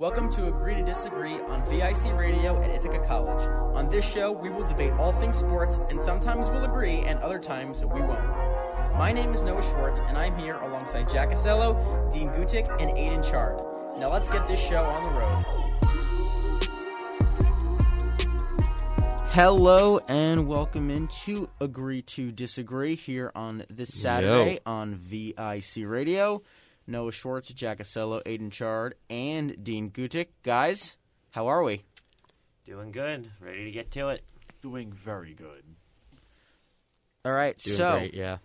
Welcome to Agree to Disagree on VIC Radio at Ithaca College. On this show, we will debate all things sports, and sometimes we'll agree, and other times we won't. My name is Noah Schwartz, and I'm here alongside Jack Asello, Dean Gutik, and Aidan Chard. Now let's get this show on the road. Hello and welcome into Agree to Disagree here on this Saturday on VIC Radio. Noah Schwartz, Jack Asello, Aidan Chard, and Dean Gutik. Guys, how are we? Doing good. Ready to get to it. Doing very good. All right, Doing so great, yeah.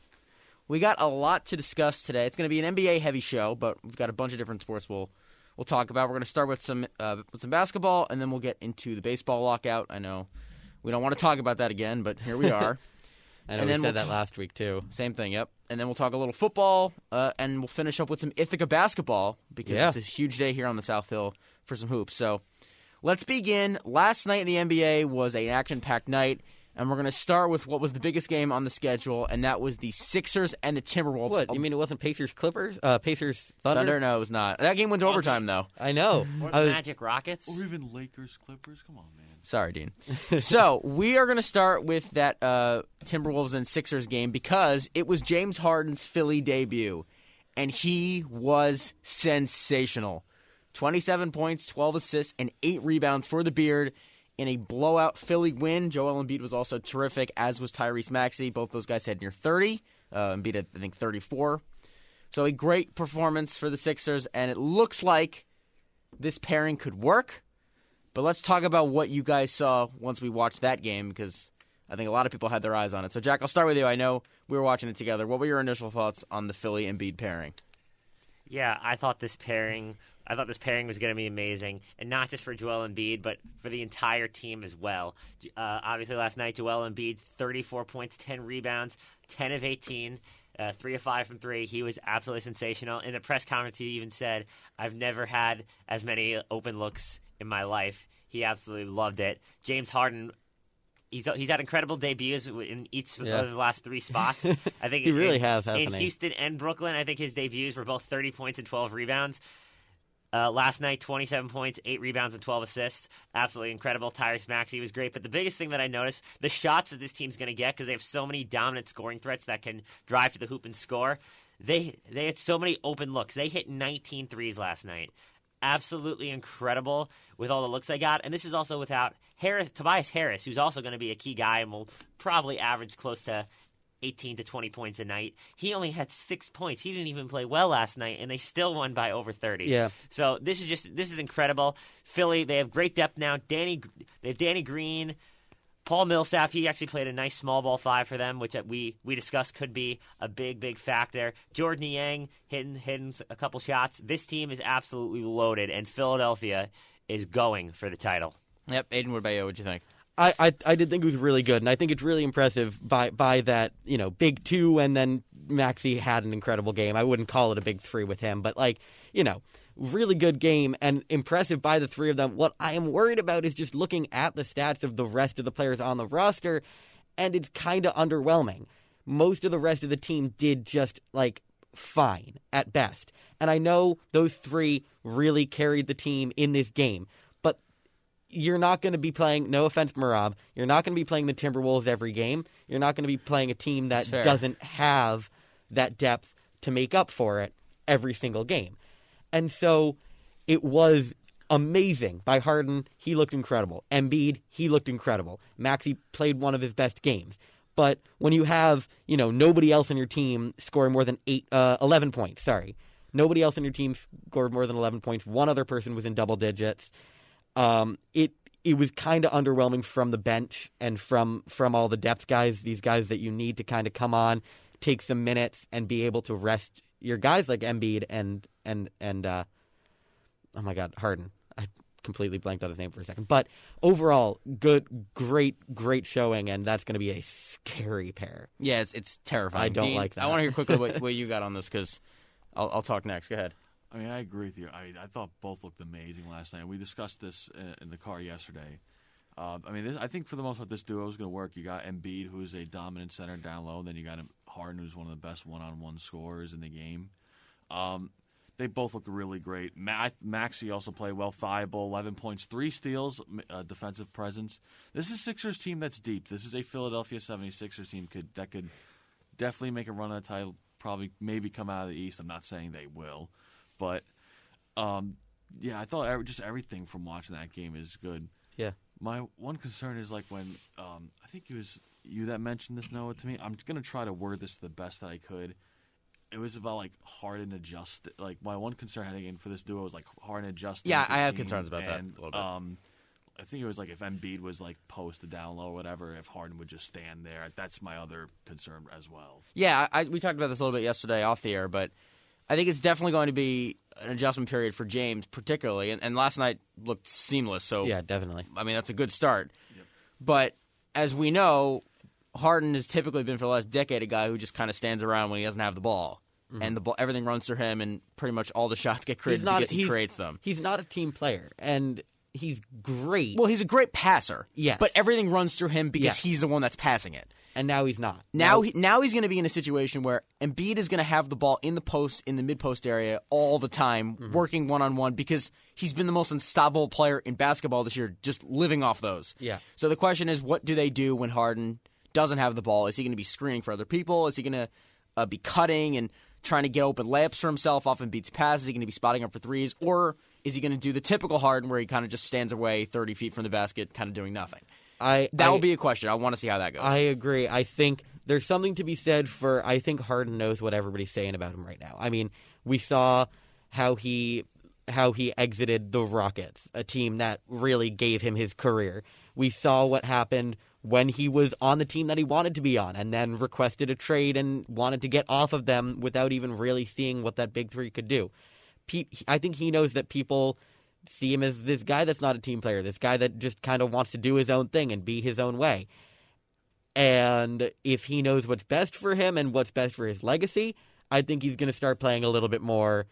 we got a lot to discuss today. It's going to be an NBA heavy show, but we've got a bunch of different sports we'll we'll talk about. We're going to start with some uh, with some basketball, and then we'll get into the baseball lockout. I know we don't want to talk about that again, but here we are. I know And we then said we'll that ta- last week too. Same thing, yep. And then we'll talk a little football, uh, and we'll finish up with some Ithaca basketball because Yeah. it's a huge day here on the South Hill for some hoops. So let's begin. Last night in the NBA was an action-packed night, and we're going to start with what was the biggest game on the schedule, and that was the Sixers and the Timberwolves. What you mean it wasn't Pacers Clippers? Uh, Pacers Thunder? Thunder? No, it was not. That game went to overtime, though. I know. Or I the was- Magic Rockets. Or even Lakers, Clippers. Come on, man. Sorry, Dean. so we are going to start with that uh, Timberwolves and Sixers game because it was James Harden's Philly debut, and he was sensational. Twenty-seven points, twelve assists, and eight rebounds for the Beard in a blowout Philly win. Joel Embiid was also terrific, as was Tyrese Maxey. Both those guys had near thirty. Uh, Embiid had, I think, thirty-four. So a great performance for the Sixers, and it looks like this pairing could work. But let's talk about what you guys saw once we watched that game because I think a lot of people had their eyes on it. So, Jack, I'll start with you. I know we were watching it together. What were your initial thoughts on the Philly Embiid pairing? Yeah, I thought this pairing. I thought this pairing was going to be amazing, and not just for Joel Embiid, but for the entire team as well. Uh, obviously, last night Joel Embiid, 34 points, 10 rebounds, 10 of 18, uh, three of five from three. He was absolutely sensational. In the press conference, he even said, "I've never had as many open looks in my life." He absolutely loved it. James Harden. He's, he's had incredible debuts in each Yeah. of his last three spots. I think He in- really has, In? Houston and Brooklyn, I think his debuts were both 30 points and 12 rebounds. Uh, last night, 27 points, 8 rebounds, and 12 assists. Absolutely incredible. Tyrese Maxey was great. But the biggest thing that I noticed, the shots that this team's going to get, because they have so many dominant scoring threats that can drive to the hoop and score, they, they had so many open looks. They hit 19 threes last night. Absolutely incredible with all the looks they got. And this is also without Harris, Tobias Harris, who's also going to be a key guy and will probably average close to 18 to 20 points a night. He only had six points. He didn't even play well last night, and they still won by over 30. Yeah. So this is just this is incredible. Philly, they have great depth now. Danny, they have Danny Green, Paul Millsap. He actually played a nice small ball five for them, which we we discussed could be a big big factor. Georges Niang hitting hitting a couple shots. This team is absolutely loaded, and Philadelphia is going for the title. Yep, Aidan, what about you? What'd you think? I, I I did think it was really good, and I think it's really impressive by by that you know big two, and then Maxey had an incredible game. I wouldn't call it a big three with him, but like you know, really good game and impressive by the three of them. What I am worried about is just looking at the stats of the rest of the players on the roster, and it's kind of underwhelming. Most of the rest of the team did just like fine at best, and I know those three really carried the team in this game, but you're not going to be playing. No offense, Marab. You're not going to be playing the Timberwolves every game. You're not going to be playing a team that doesn't have that depth to make up for it every single game. And so it was amazing by Harden. He looked incredible. Embiid, he looked incredible. Maxey played one of his best games. But when you have, you know, nobody else on your team scoring more than eight, uh, 11 points, sorry. Nobody else on your team scored more than 11 points. One other person was in double digits um, it it was kind of underwhelming from the bench and from from all the depth guys. These guys that you need to kind of come on, take some minutes, and be able to rest your guys like Embiid and and and uh, oh my God, Harden. I completely blanked on his name for a second. But overall, good, great, great showing, and that's going to be a scary pair. Yeah, it's, it's terrifying. I don't Dean, like that. I want to hear quickly what, what you got on this because I'll, I'll talk next. Go ahead. I mean, I agree with you. I, I thought both looked amazing last night. We discussed this in, in the car yesterday. Uh, I mean, this, I think for the most part, this duo is going to work. You got Embiid, who's a dominant center down low. Then you got Harden, who's one of the best one-on-one scorers in the game. Um, they both look really great. Ma- Maxey also played well, fiveable, 11 points, three steals, uh, defensive presence. This is Sixers team that's deep. This is a Philadelphia 76ers team could that could definitely make a run at the title, probably maybe come out of the East. I'm not saying they will, but um, yeah, I thought just everything from watching that game is good. Yeah. My one concern is like when um, I think it was you that mentioned this, Noah, to me. I'm gonna try to word this the best that I could. It was about like Harden adjust. Like my one concern heading in for this duo was like Harden adjust. Yeah, I have concerns about that a little bit. Um, I think it was like if Embiid was like posted down low or whatever, if Harden would just stand there. That's my other concern as well. Yeah, I, we talked about this a little bit yesterday off the air, but I think it's definitely going to be an adjustment period for James, particularly. And, and last night looked seamless. So Yeah, definitely. I mean, that's a good start. But as we know, Harden has typically been for the last decade a guy who just kind of stands around when he doesn't have the ball, mm-hmm. and the ball, everything runs through him, and pretty much all the shots get created because he creates them. He's not a team player, and he's great. Well, he's a great passer. Yes. but everything runs through him because Yes. he's the one that's passing it. And now he's not. Now, he, now he's going to be in a situation where Embiid is going to have the ball in the post, in the mid post area all the time, working one on one because he's been the most unstoppable player in basketball this year, just living off those. Yeah. So the question is, what do they do when Harden doesn't have the ball? Is he going to be screening for other people? Is he going to uh, be cutting and trying to get open layups for himself off Embiid's pass? Is he going to be spotting up for threes, or is he going to do the typical Harden where he kind of just stands away thirty feet from the basket, kind of doing nothing? I That I, will be a question. I want to see how that goes. I agree. I think there's something to be said for. I think Harden knows what everybody's saying about him right now. I mean, we saw how he how he exited the Rockets, a team that really gave him his career. We saw what happened when he was on the team that he wanted to be on, and then requested a trade and wanted to get off of them without even really seeing what that big three could do. I think he knows that people see him as this guy that's not a team player, this guy that just kind of wants to do his own thing and be his own way. And if he knows what's best for him and what's best for his legacy, I think he's going to start playing a little bit more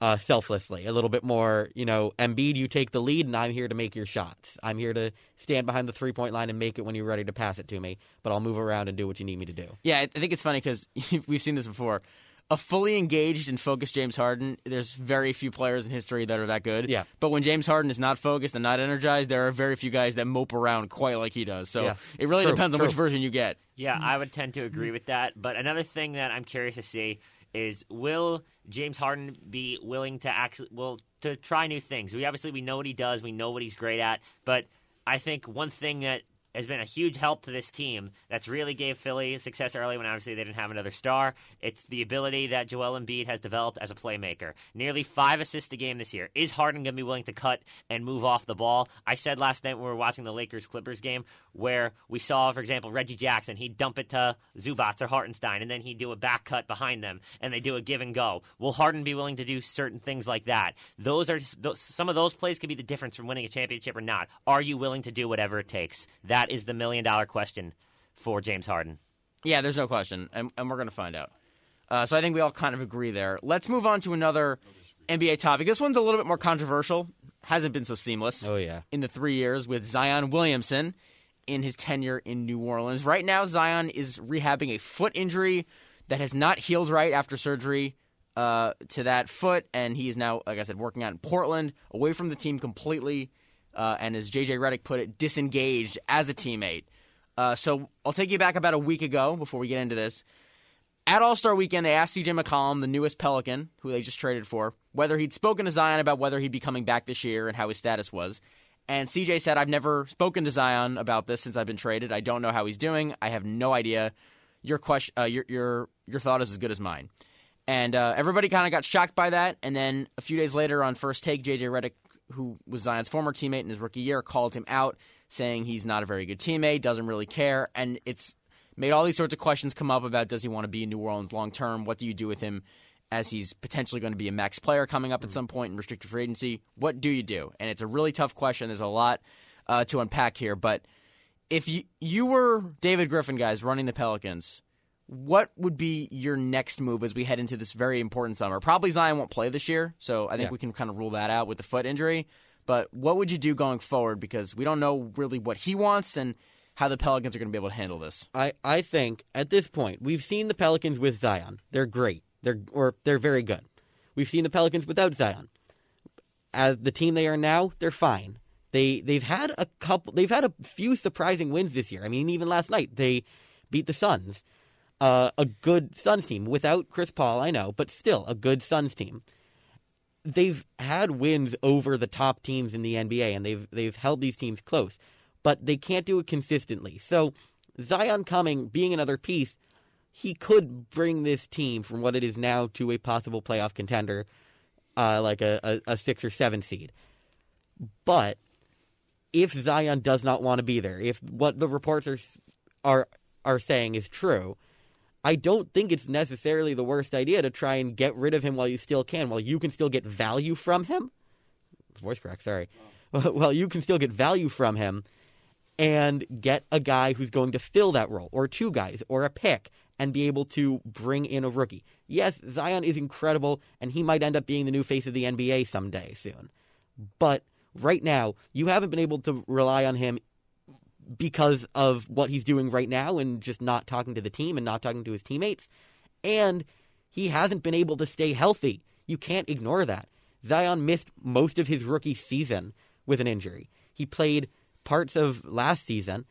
uh, selflessly, a little bit more, you know, Embiid, you take the lead, and I'm here to make your shots. I'm here to stand behind the three point line and make it when you're ready to pass it to me, but I'll move around and do what you need me to do. Yeah, I think it's funny because we've seen this before. A fully engaged and focused James Harden, there's very few players in history that are that good. Yeah. But when James Harden is not focused and not energized, there are very few guys that mope around quite like he does. So Yeah. it really True, depends on true. which version you get. Yeah, I would tend to agree with that. But another thing that I'm curious to see is will James Harden be willing to actually will to try new things? We obviously we know what he does, we know what he's great at, but I think one thing that has been a huge help to this team that's really gave Philly success early when obviously they didn't have another star. It's the ability that Joel Embiid has developed as a playmaker. Nearly five assists a game this year. Is Harden going to be willing to cut and move off the ball? I said last night when we were watching the Lakers Clippers game where we saw, for example, Reggie Jackson. He'd dump it to Zubac or Hartenstein, and then he'd do a back cut behind them, and they do a give and go. Will Harden be willing to do certain things like that? Those are those, some of those plays could be the difference from winning a championship or not. Are you willing to do whatever it takes? That is the million dollar question for James Harden. Yeah, there's no question, and, and we're going to find out. Uh, so I think we all kind of agree there. Let's move on to another NBA topic. This one's a little bit more controversial. Hasn't been so seamless. Oh, yeah. In the three years with Zion Williamson in his tenure in New Orleans. Right now, Zion is rehabbing a foot injury that has not healed right after surgery uh, to that foot, and he is now, like I said, working out in Portland, away from the team completely, uh, and as JJ Redick put it, disengaged as a teammate. Uh, so I'll take you back about a week ago before we get into this. At All Star Weekend, they asked CJ McCollum, the newest Pelican, who they just traded for, whether he'd spoken to Zion about whether he'd be coming back this year and how his status was. And CJ said, I've never spoken to Zion about this since I've been traded. I don't know how he's doing. I have no idea. Your question, uh, your your your thought is as good as mine. And uh, everybody kind of got shocked by that. And then a few days later, on first take, JJ Redick, who was Zion's former teammate in his rookie year, called him out, saying he's not a very good teammate, doesn't really care, and it's made all these sorts of questions come up about does he want to be in New Orleans long term? What do you do with him as he's potentially going to be a max player coming up at some point in restricted free agency? What do you do? And it's a really tough question. There's a lot uh, to unpack here, but if you you were David Griffin, guys, running the Pelicans, what would be your next move as we head into this very important summer? Probably Zion won't play this year, so I think Yeah. we can kind of rule that out with the foot injury. But what would you do going forward? Because we don't know really what he wants and how the Pelicans are going to be able to handle this. I, I think at this point we've seen the Pelicans with Zion. They're great. They're or they're very good. We've seen the Pelicans without Zion. As the team they are now, they're fine. They they've had a couple. They've had a few surprising wins this year. I mean, even last night they beat the Suns, uh, a good Suns team without Chris Paul. I know, but still a good Suns team. They've had wins over the top teams in the NBA, and they've they've held these teams close, but they can't do it consistently. So Zion coming, being another piece, he could bring this team from what it is now to a possible playoff contender, uh, like a, a, a six or seven seed. But if Zion does not want to be there, if what the reports are are are saying is true, I don't think it's necessarily the worst idea to try and get rid of him while you still can, while you can still get value from him. Voice crack, sorry. Well, you can still get value from him and get a guy who's going to fill that role, or two guys, or a pick, and be able to bring in a rookie. Yes, Zion is incredible, and he might end up being the new face of the NBA someday soon. But right now, you haven't been able to rely on him because of what he's doing right now and just not talking to the team and not talking to his teammates. And he hasn't been able to stay healthy. You can't ignore that. Zion missed most of his rookie season with an injury. He played parts of last season.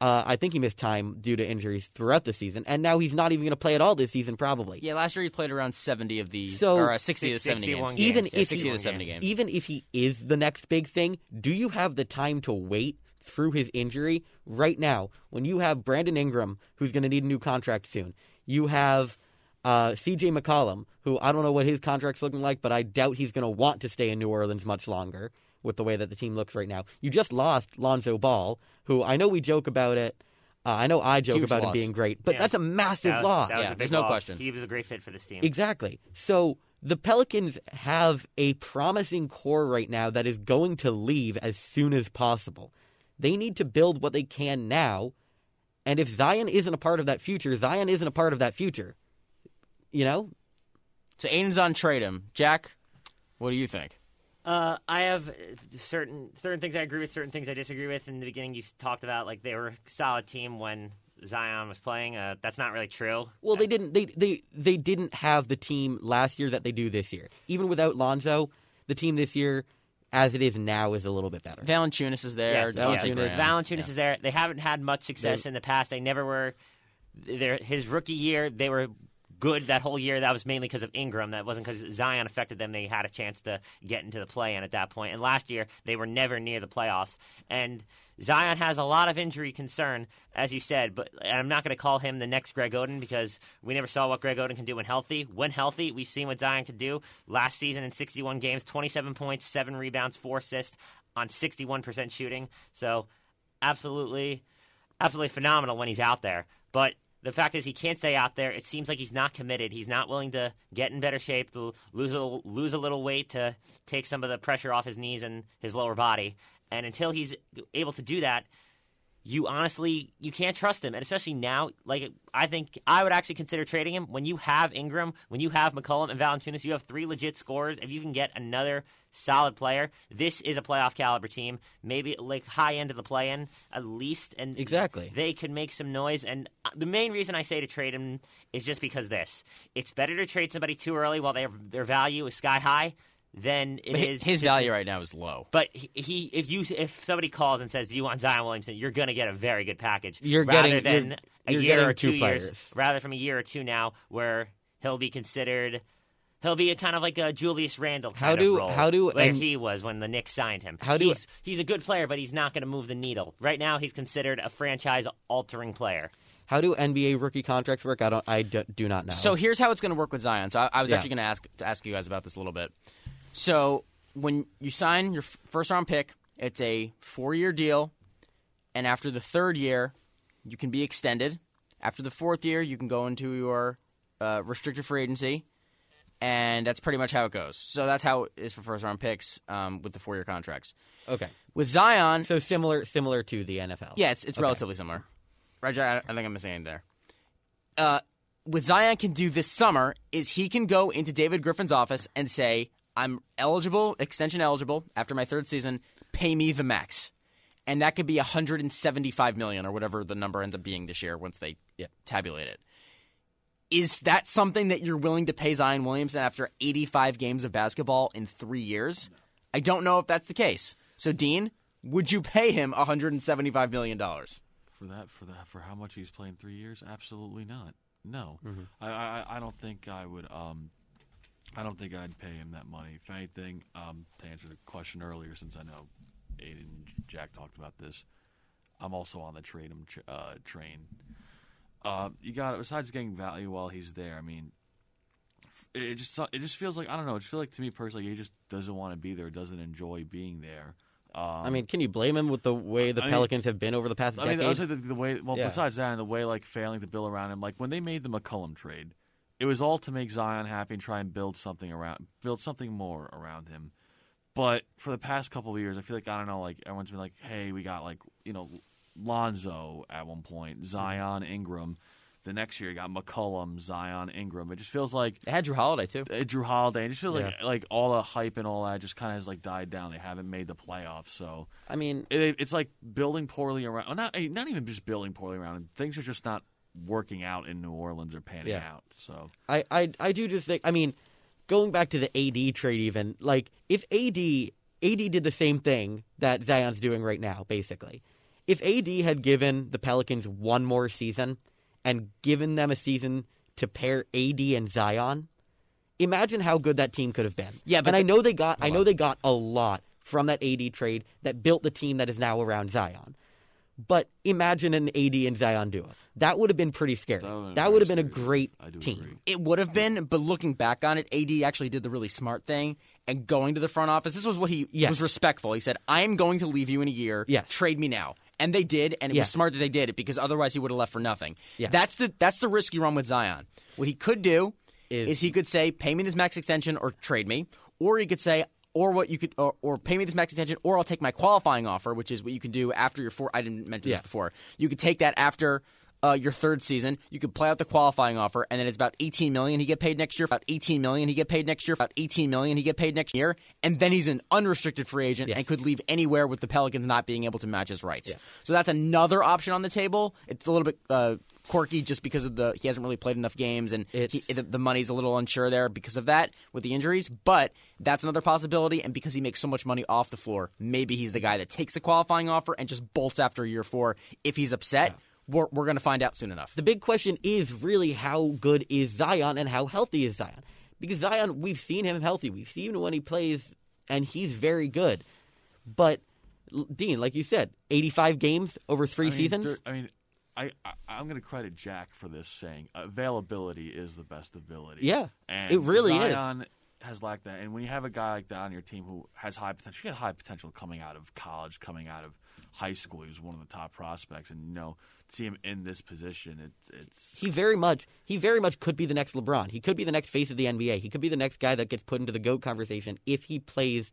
Uh, I think he missed time due to injuries throughout the season, and now he's not even going to play at all this season, probably. Yeah, last year he played around 70 of the So- or uh, 60 to 70 games. games. Even Yeah, if 60 he, to 70 games. even if he is the next big thing, do you have the time to wait through his injury right now? When you have Brandon Ingram, who's going to need a new contract soon, you have uh, C.J. McCollum, who I don't know what his contract's looking like, but I doubt he's going to want to stay in New Orleans much longer with the way that the team looks right now. You just lost Lonzo Ball, who I know we joke about it. Uh, I know I joke Huge about him loss. being great, but Yeah. that's a massive That was, loss. that was Yeah, a big there's no loss. question. He was a great fit for this team. Exactly. So the Pelicans have a promising core right now that is going to leave as soon as possible. They need to build what they can now. And if Zion isn't a part of that future, Zion isn't a part of that future. You know? So Aidan's on trade him. Jack, what do you think? Uh, I have uh, certain certain things I agree with, certain things I disagree with. In the beginning, you talked about like they were a solid team when Zion was playing. Uh, that's not really true. Well, they didn't they, they they didn't have the team last year that they do this year. Even without Lonzo, the team this year as it is now is a little bit better. Valanciunas is there. Yes, Devontae yeah. Valanciunas Yeah. is there. They haven't had much success in the past. They never were. Their his rookie year, they were good that whole year. That was mainly because of Ingram. That wasn't because Zion affected them. They had a chance to get into the play-in at that point. And last year, they were never near the playoffs. And Zion has a lot of injury concern, as you said. But I'm not going to call him the next Greg Oden because we never saw what Greg Oden can do when healthy. When healthy, we've seen what Zion could do last season in 61 games, 27 points, seven rebounds, four assists on 61% shooting. So absolutely, absolutely phenomenal when he's out there. But the fact is, he can't stay out there. It seems like he's not committed. He's not willing to get in better shape, to lose a, lose a little weight to take some of the pressure off his knees and his lower body. And until he's able to do that, you honestly you can't trust him, and especially now. Like I think I would actually consider trading him when you have Ingram, when you have McCollum and Valanciunas. You have three legit scorers. If you can get another solid player, this is a playoff caliber team. Maybe like high end of the play-in at least, and Exactly. they could make some noise. And the main reason I say to trade him is just because this: it's better to trade somebody too early while have, their value is sky high than it But is his value right now is low. but he, he, if you, if somebody calls and says, "Do you want Zion Williamson?" You're going to get a very good package. You're rather getting- than you're- a you're year getting or two, two years, players. rather from a year or two now, where he'll be considered. He'll be a kind of like a Julius Randle kind How do- of role, how do- where and- he was when the Knicks signed him. How do- he's he's a good player, but he's not going to move the needle. Right now, he's considered a franchise-altering player. How do NBA rookie contracts work? I don't I do, do not know. So here's how it's going to work with Zion. So I, I was Yeah. actually going to ask to ask you guys about this a little bit. So when you sign your first round pick, it's a four year deal, and after the third year, you can be extended. After the fourth year, you can go into your uh, restricted free agency, and that's pretty much how it goes. So that's how it is for first round picks um, with the four year contracts. okay. With Zion, So similar similar to the NFL. yeah, it's, it's relatively similar. Right, I, I think I'm missing there. Uh, what Zion can do this summer is he can go into David Griffin's office and say, "I'm eligible, extension eligible after my third season. Pay me the max." And that could be 175 million or whatever the number ends up being this year once they tabulate it. Is that something that you're willing to pay Zion Williamson after 85 games of basketball in three years? I don't know if that's the case. So, Dean, would you pay him 175 million dollars? For that, for that, for how much he's playing three years? Absolutely not. No, Mm-hmm. I, I, I don't think I would. Um, I don't think I'd pay him that money. If anything, um, to answer the question earlier, since I know Aidan and Jack talked about this, I'm also on the trade him tr- uh, train. Uh, you got it. besides getting value while he's there. I mean, it, just it just feels like I don't know. It just feels like to me personally, he just doesn't want to be there. Doesn't enjoy being there. Um, I mean, can you blame him with the way the I mean- Pelicans have been over the past I decade? mean, I say the, the way. Well, Yeah. besides that, and the way like failing to build around him, like when they made the McCollum trade, it was all to make Zion happy and try and build something around, build something more around him. But for the past couple of years, I feel like I don't know, like everyone's been like, "Hey, we got like you know Lonzo at one point, Zion Ingram." The next year, you got McCollum, Zion Ingram. It just feels like They had Jrue Holiday too. uh, Jrue Holiday. It just feels like Yeah. like all the hype and all that just kind of has like died down. They haven't made the playoffs, so I mean, it, it's like building poorly around. well, Not not even just building poorly around. Things are just not working out in New Orleans or panning Yeah. out. So I, I I do just think I mean, going back to the AD trade even, like if AD AD did the same thing that Zion's doing right now, basically. If AD had given the Pelicans one more season and given them a season to pair AD and Zion, imagine how good that team could have been. Yeah, but and I know they got I know they got a lot from that AD trade that built the team that is now around Zion. But imagine an AD and Zion duo. That would have been pretty scary. That would've been That would have been a great team. agree. It would have been, but looking back on it, AD actually did the really smart thing and going to the front office. This was what he Yes. was respectful. He said, "I am going to leave you in a year. Yes. Trade me now." And they did, and it was smart that they did it because otherwise he would have left for nothing. Yes. That's the that's the risk you run with Zion. What he could do Is- is, he could say, "Pay me this max extension or trade me," or he could say. Or what you could, or, or pay me this max extension, or I'll take my qualifying offer, which is what you can do after your four. I didn't mention Yeah. this before. You could take that after uh, your third season. You could play out the qualifying offer, and then it's about eighteen million he get paid next year. About eighteen million he get paid next year. About eighteen million he get paid next year, and then he's an unrestricted free agent and could leave anywhere with the Pelicans not being able to match his rights. So that's another option on the table. It's a little bit uh, quirky just because of the he hasn't really played enough games, and he, the, the money's a little unsure there because of that with the injuries. But that's another possibility, and because he makes so much money off the floor, maybe he's the guy that takes a qualifying offer and just bolts after year four if he's upset. We're, we're going to find out soon enough. The big question is really how good is Zion and how healthy is Zion? Because Zion, we've seen him healthy. We've seen him when he plays, and he's very good. But Dean, like you said, 85 games over three I mean, seasons. there- I mean, I, I I'm going to credit Jack for this saying availability is the best ability. Yeah, and it really is. Zion has lacked that, and when you have a guy like that on your team who has high potential, you get high potential coming out of college, coming out of high school. He was one of the top prospects, and you know, to see him in this position, it's it's he very much he very much could be the next LeBron. He could be the next face of the NBA. He could be the next guy that gets put into the GOAT conversation if he plays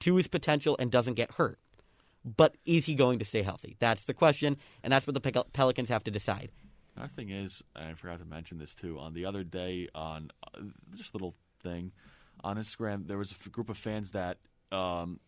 to his potential and doesn't get hurt. But is he going to stay healthy? That's the question, and that's what the Pel- Pelicans have to decide. Another thing is, and I forgot to mention this too. On the other day, on uh, just little thing on Instagram, there was a group of fans that um,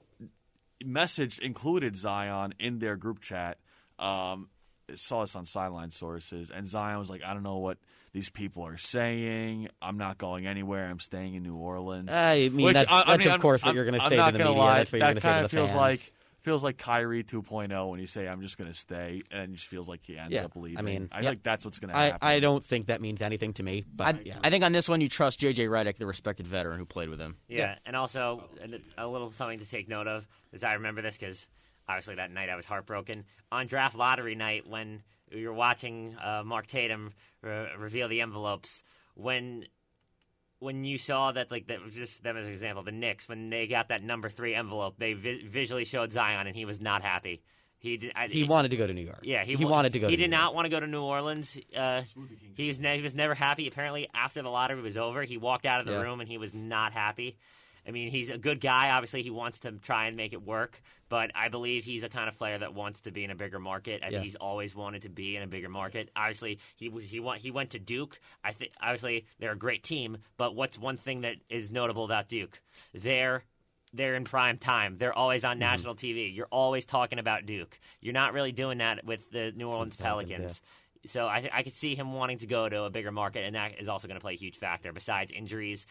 message included Zion in their group chat. Um, saw this on sideline sources, and Zion was like, "I don't know what these people are saying. I'm not going anywhere. I'm staying in New Orleans." I mean, Which, that's, I- I that's mean, of I'm- course what I'm- you're going to say to the media. lie, That's what you're going to that say to the feels fans. like feels like Kyrie 2.0 when you say I'm just going to stay, and it just feels like he ends Yeah, up leaving. I mean, I yeah. feel like that's what's going to happen. I don't think that means anything to me. But I, yeah. I think on this one you trust JJ Redick, the respected veteran who played with him. Yeah, and also a, a little something to take note of is I remember this because obviously that night I was heartbroken on draft lottery night when we were watching uh, Mark Tatum re- reveal the envelopes when. When you saw that, like that was just them as an example, the Knicks when they got that number three envelope, they vi- visually showed Zion, and he was not happy. He did, I, he wanted to go to New York. yeah, he, he wa- wanted to go. He to did New York. not want to go to New Orleans. Uh, he was ne- he was never happy. Apparently, after the lottery was over, he walked out of the Yeah. room and he was not happy. I mean, he's a good guy. Obviously, he wants to try and make it work. But I believe he's a kind of player that wants to be in a bigger market. I Yeah. he's always wanted to be in a bigger market. Obviously, he he went he went to Duke. I think obviously they're a great team. But what's one thing that is notable about Duke? They're they're in prime time. They're always on mm-hmm. national TV. You're always talking about Duke. You're not really doing that with the New Orleans Pelicans, Pelicans. So I, I could see him wanting to go to a bigger market, and that is also going to play a huge factor. Besides injuries,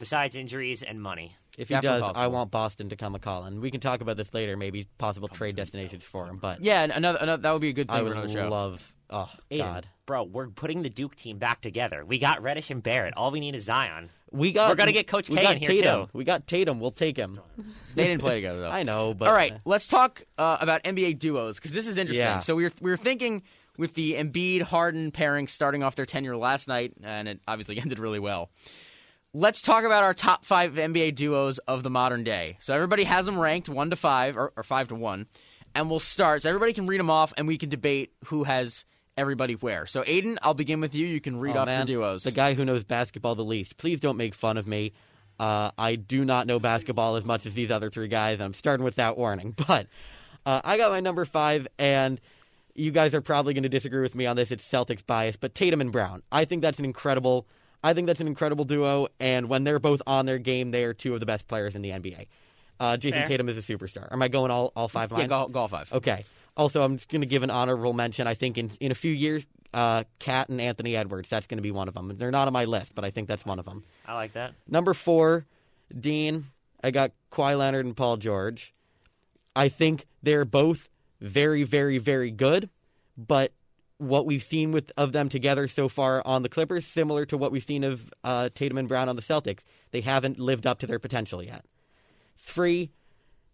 besides injuries and money. If he Definitely does, I want Boston to come a calling. We can talk about this later, maybe possible trade destinations for him. But Yeah, another, another that would be a good thing I for would another show. love. Oh Aidan, God, bro, we're putting the Duke team back together. We got Reddish and Barrett. All we need is Zion. we got. We're gonna get Coach we K got in here, Tatum. too. We got Tatum. We'll take him. They didn't play together though. I know, but All right, let's talk uh, about NBA duos because this is interesting. Yeah. So we were we were thinking with the Embiid Harden pairing starting off their tenure last night, and it obviously ended really well. Let's talk about our top five NBA duos of the modern day. So everybody has them ranked one to five or, or five to one, and we'll start. So everybody can read them off, and we can debate who has everybody where. So Aidan, I'll begin with you. You can read Oh, off man, the duos. The guy who knows basketball the least. Please don't make fun of me. Uh, I do not know basketball as much as these other three guys. I'm starting with that warning. But uh, I got my number five, and you guys are probably going to disagree with me on this. It's Celtics bias, but Tatum and Brown. I think that's an incredible. I think that's an incredible duo, and when they're both on their game, they are two of the best players in the NBA. Uh, Jason Fair. Tatum is a superstar. Am I going all, all five? of yeah, mine? go, go all five. Okay. Also, I'm just going to give an honorable mention. I think in, in a few years, uh, Kat and Anthony Edwards, that's going to be one of them. They're not on my list, but I think that's one of them. I like that. Number four, Dean, I got Kawhi Leonard and Paul George. I think they're both very, very, very good, but what we've seen with of them together so far on the Clippers, similar to what we've seen of uh, Tatum and Brown on the Celtics, they haven't lived up to their potential yet. Three,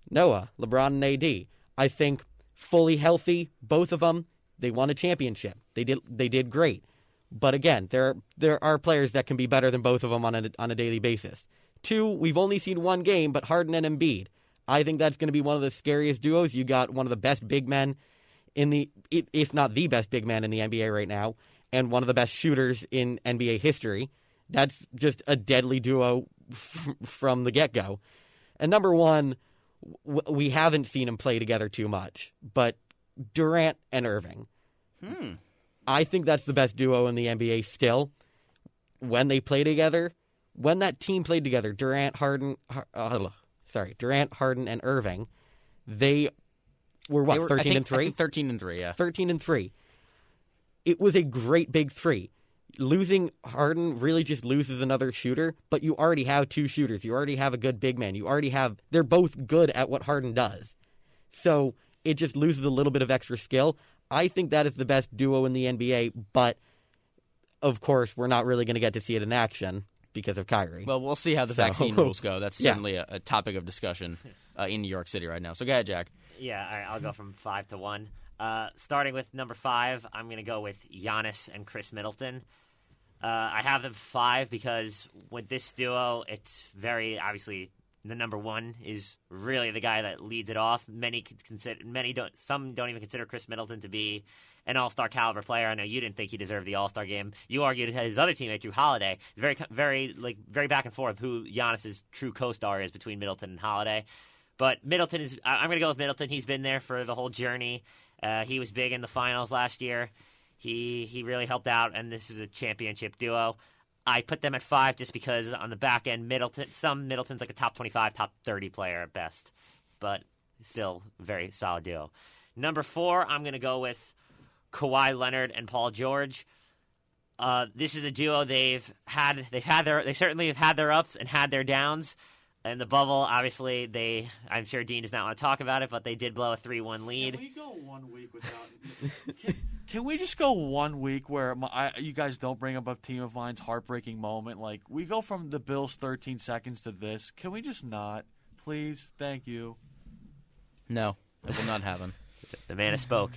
Noah, LeBron, and AD. I think fully healthy, both of them, they won a championship. They did they did great. But again, there there are players that can be better than both of them on a on a daily basis. Two, we've only seen one game, but Harden and Embiid. I think that's going to be one of the scariest duos. You got one of the best big men in the, if not the best big man in the NBA right now, and one of the best shooters in NBA history. That's just a deadly duo f- from the get go. And number one, w- we haven't seen them play together too much, but Durant and Irving. I think that's the best duo in the NBA still. When they play together, when that team played together, Durant, Harden, Har- uh, sorry, Durant, Harden, and Irving, they were what were- thirteen think- and three. Thirteen and three. Yeah. 13 and 3. It was a great big three. Losing Harden really just loses another shooter, but you already have two shooters. You already have a good big man. You already have, they're both good at what Harden does. So it just loses a little bit of extra skill. I think that is the best duo in the NBA, but of course, we're not really going to get to see it in action because of Kyrie. Well, we'll see how the So- vaccine rules go. That's Yeah. certainly a, a topic of discussion uh, in New York City right now. So go ahead, Jack. Yeah, all right, I'll go from five to one. Uh, starting with number five, I'm going to go with Giannis and Khris Middleton. Uh, I have them five because with this duo, it's very obviously the number one is really the guy that leads it off. Many consider, many don't, some don't even consider Khris Middleton to be an All Star caliber player. I know you didn't think he deserved the All Star game. You argued his other teammate Jrue Holiday. It's very, very like very back and forth who Giannis's true co-star is between Middleton and Holiday. But Middleton is. I'm going to go with Middleton. He's been there for the whole journey. Uh, he was big in the finals last year. He he really helped out, and this is a championship duo. I put them at five just because on the back end, Middleton. Some Middleton's like a top 25, top 30 player at best, but still very solid duo. Number four, I'm going to go with Kawhi Leonard and Paul George. Uh, this is a duo they've had. They've had their. They certainly have had their ups and had their downs. In the bubble, obviously, they. I'm sure Dean does not want to talk about it, but they did blow a three-one lead. Can we go one week without? can, can we just go one week where my, I, you guys don't bring up a team of mine's heartbreaking moment? Like we go from the Bills 13 seconds to this. Can we just not, please? Thank you. No, it will not happen. The man has spoke.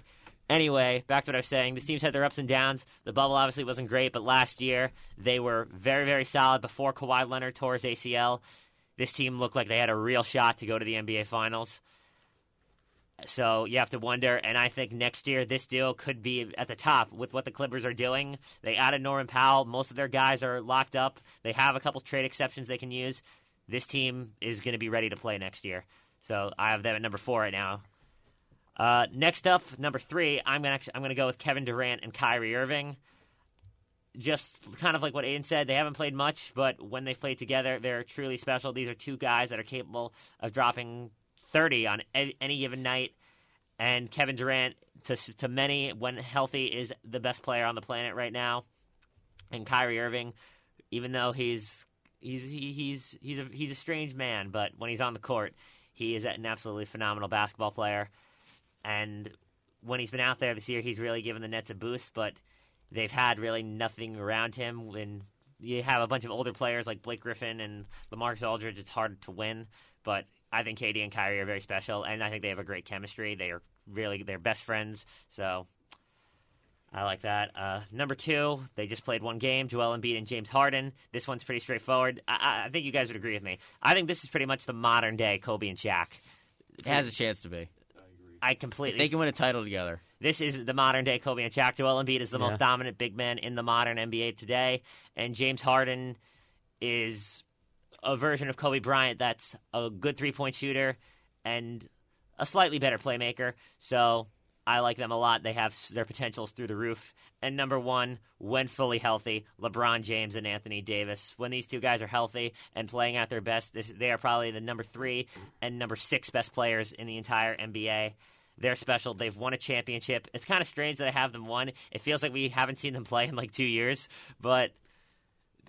Anyway, back to what I was saying. The teams had their ups and downs. The bubble obviously wasn't great, but last year they were very, very solid before Kawhi Leonard tore his ACL. This team looked like they had a real shot to go to the NBA Finals. So you have to wonder, and I think next year this deal could be at the top with what the Clippers are doing. They added Norman Powell. Most of their guys are locked up. They have a couple trade exceptions they can use. This team is going to be ready to play next year. So I have them at number four right now. Uh, next up, number three, I'm gonna I'm gonna go with Kevin Durant and Kyrie Irving. Just kind of like what Aidan said, they haven't played much, but when they played together, they're truly special. These are two guys that are capable of dropping 30 on any given night. And Kevin Durant, to to many, when healthy, is the best player on the planet right now. And Kyrie Irving, even though he's he's he, he's he's a he's a strange man, but when he's on the court, he is an absolutely phenomenal basketball player. And when he's been out there this year, he's really given the Nets a boost. But they've had really nothing around him. When you have a bunch of older players like Blake Griffin and Lamarcus Aldridge, it's hard to win. But I think KD and Kyrie are very special, and I think they have a great chemistry. They are really they're best friends. So I like that. Uh, number two, they just played one game. Joel Embiid and James Harden. This one's pretty straightforward. I, I- I think you guys would agree with me. I think this is pretty much the modern day Kobe and Shaq. It has a chance to be. I completely. They can win a title together. This is the modern day Kobe and Shaq. Joel Embiid is the most dominant big man in the modern NBA today, and James Harden is a version of Kobe Bryant that's a good three point shooter and a slightly better playmaker. So I like them a lot. They have their potentials through the roof. And number one, when fully healthy, LeBron James and Anthony Davis. When these two guys are healthy and playing at their best, this, they are probably the number three and number six best players in the entire NBA. They're special. They've won a championship. It's kind of strange that I have them won. It feels like we haven't seen them play in like two years, but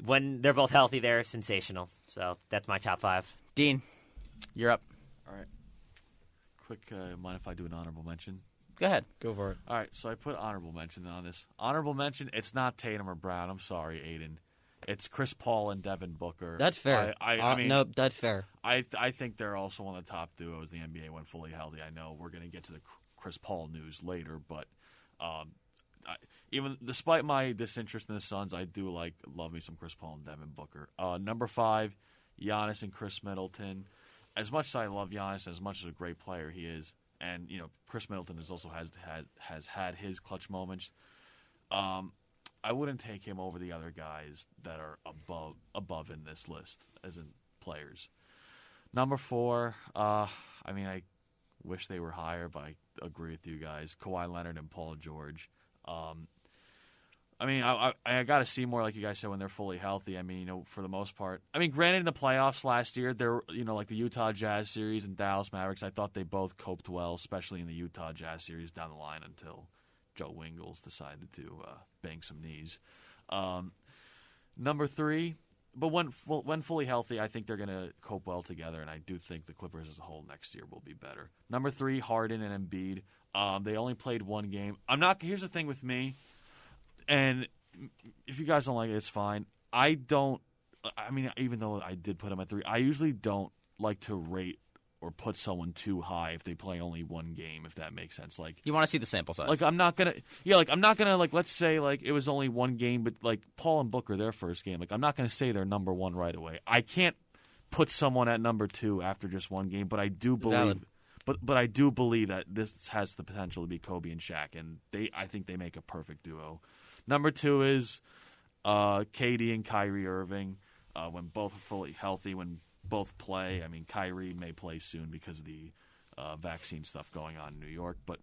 when they're both healthy, they're sensational. So that's my top five. Dean, you're up. All right. Quick, uh, mind if I do an honorable mention? Go ahead. Go for it. All right, so I put honorable mention on this. Honorable mention, it's not Tatum or Brown. I'm sorry, Aidan. It's Chris Paul and Devin Booker. That's fair. I, I, Uh, I mean, no, that's fair. I I think they're also one of the top duos in the NBA when fully healthy. I know we're going to get to the Chris Paul news later, but um, I, even despite my disinterest in the Suns, I do like love me some Chris Paul and Devin Booker. Uh, number five, Giannis and Khris Middleton. As much as I love Giannis, as much as a great player he is, and you know Khris Middleton has also has had has had his clutch moments. Um, I wouldn't take him over the other guys that are above above in this list as in players. Number four, uh, I mean, I wish they were higher, but I agree with you guys. Kawhi Leonard and Paul George. Um, I mean, I, I, I got to see more, like you guys said, when they're fully healthy. I mean, you know, for the most part. I mean, granted, in the playoffs last year, there, you know, like the Utah Jazz series and Dallas Mavericks, I thought they both coped well, especially in the Utah Jazz series down the line until Joe Ingles decided to uh, bang some knees. Um, number three, but when full, when fully healthy, I think they're going to cope well together, and I do think the Clippers as a whole next year will be better. Number three, Harden and Embiid. Um, they only played one game. I'm not. Here's the thing with me, and if you guys don't like it, it's fine. I don't. I mean, even though I did put them at three, I usually don't like to rate or put someone too high if they play only one game. If that makes sense, like You want to see the sample size. like I'm not gonna yeah like I'm not gonna like let's say like it was only one game but like Paul and Booker their first game like I'm not gonna say they're number one right away I can't put someone at number two after just one game but I do believe Valid. but but I do believe that this has the potential to be Kobe and Shaq and they I think they make a perfect duo number two is uh, KD and Kyrie Irving uh, when both are fully healthy when both play I mean Kyrie may play soon because of the uh, vaccine stuff going on in New York but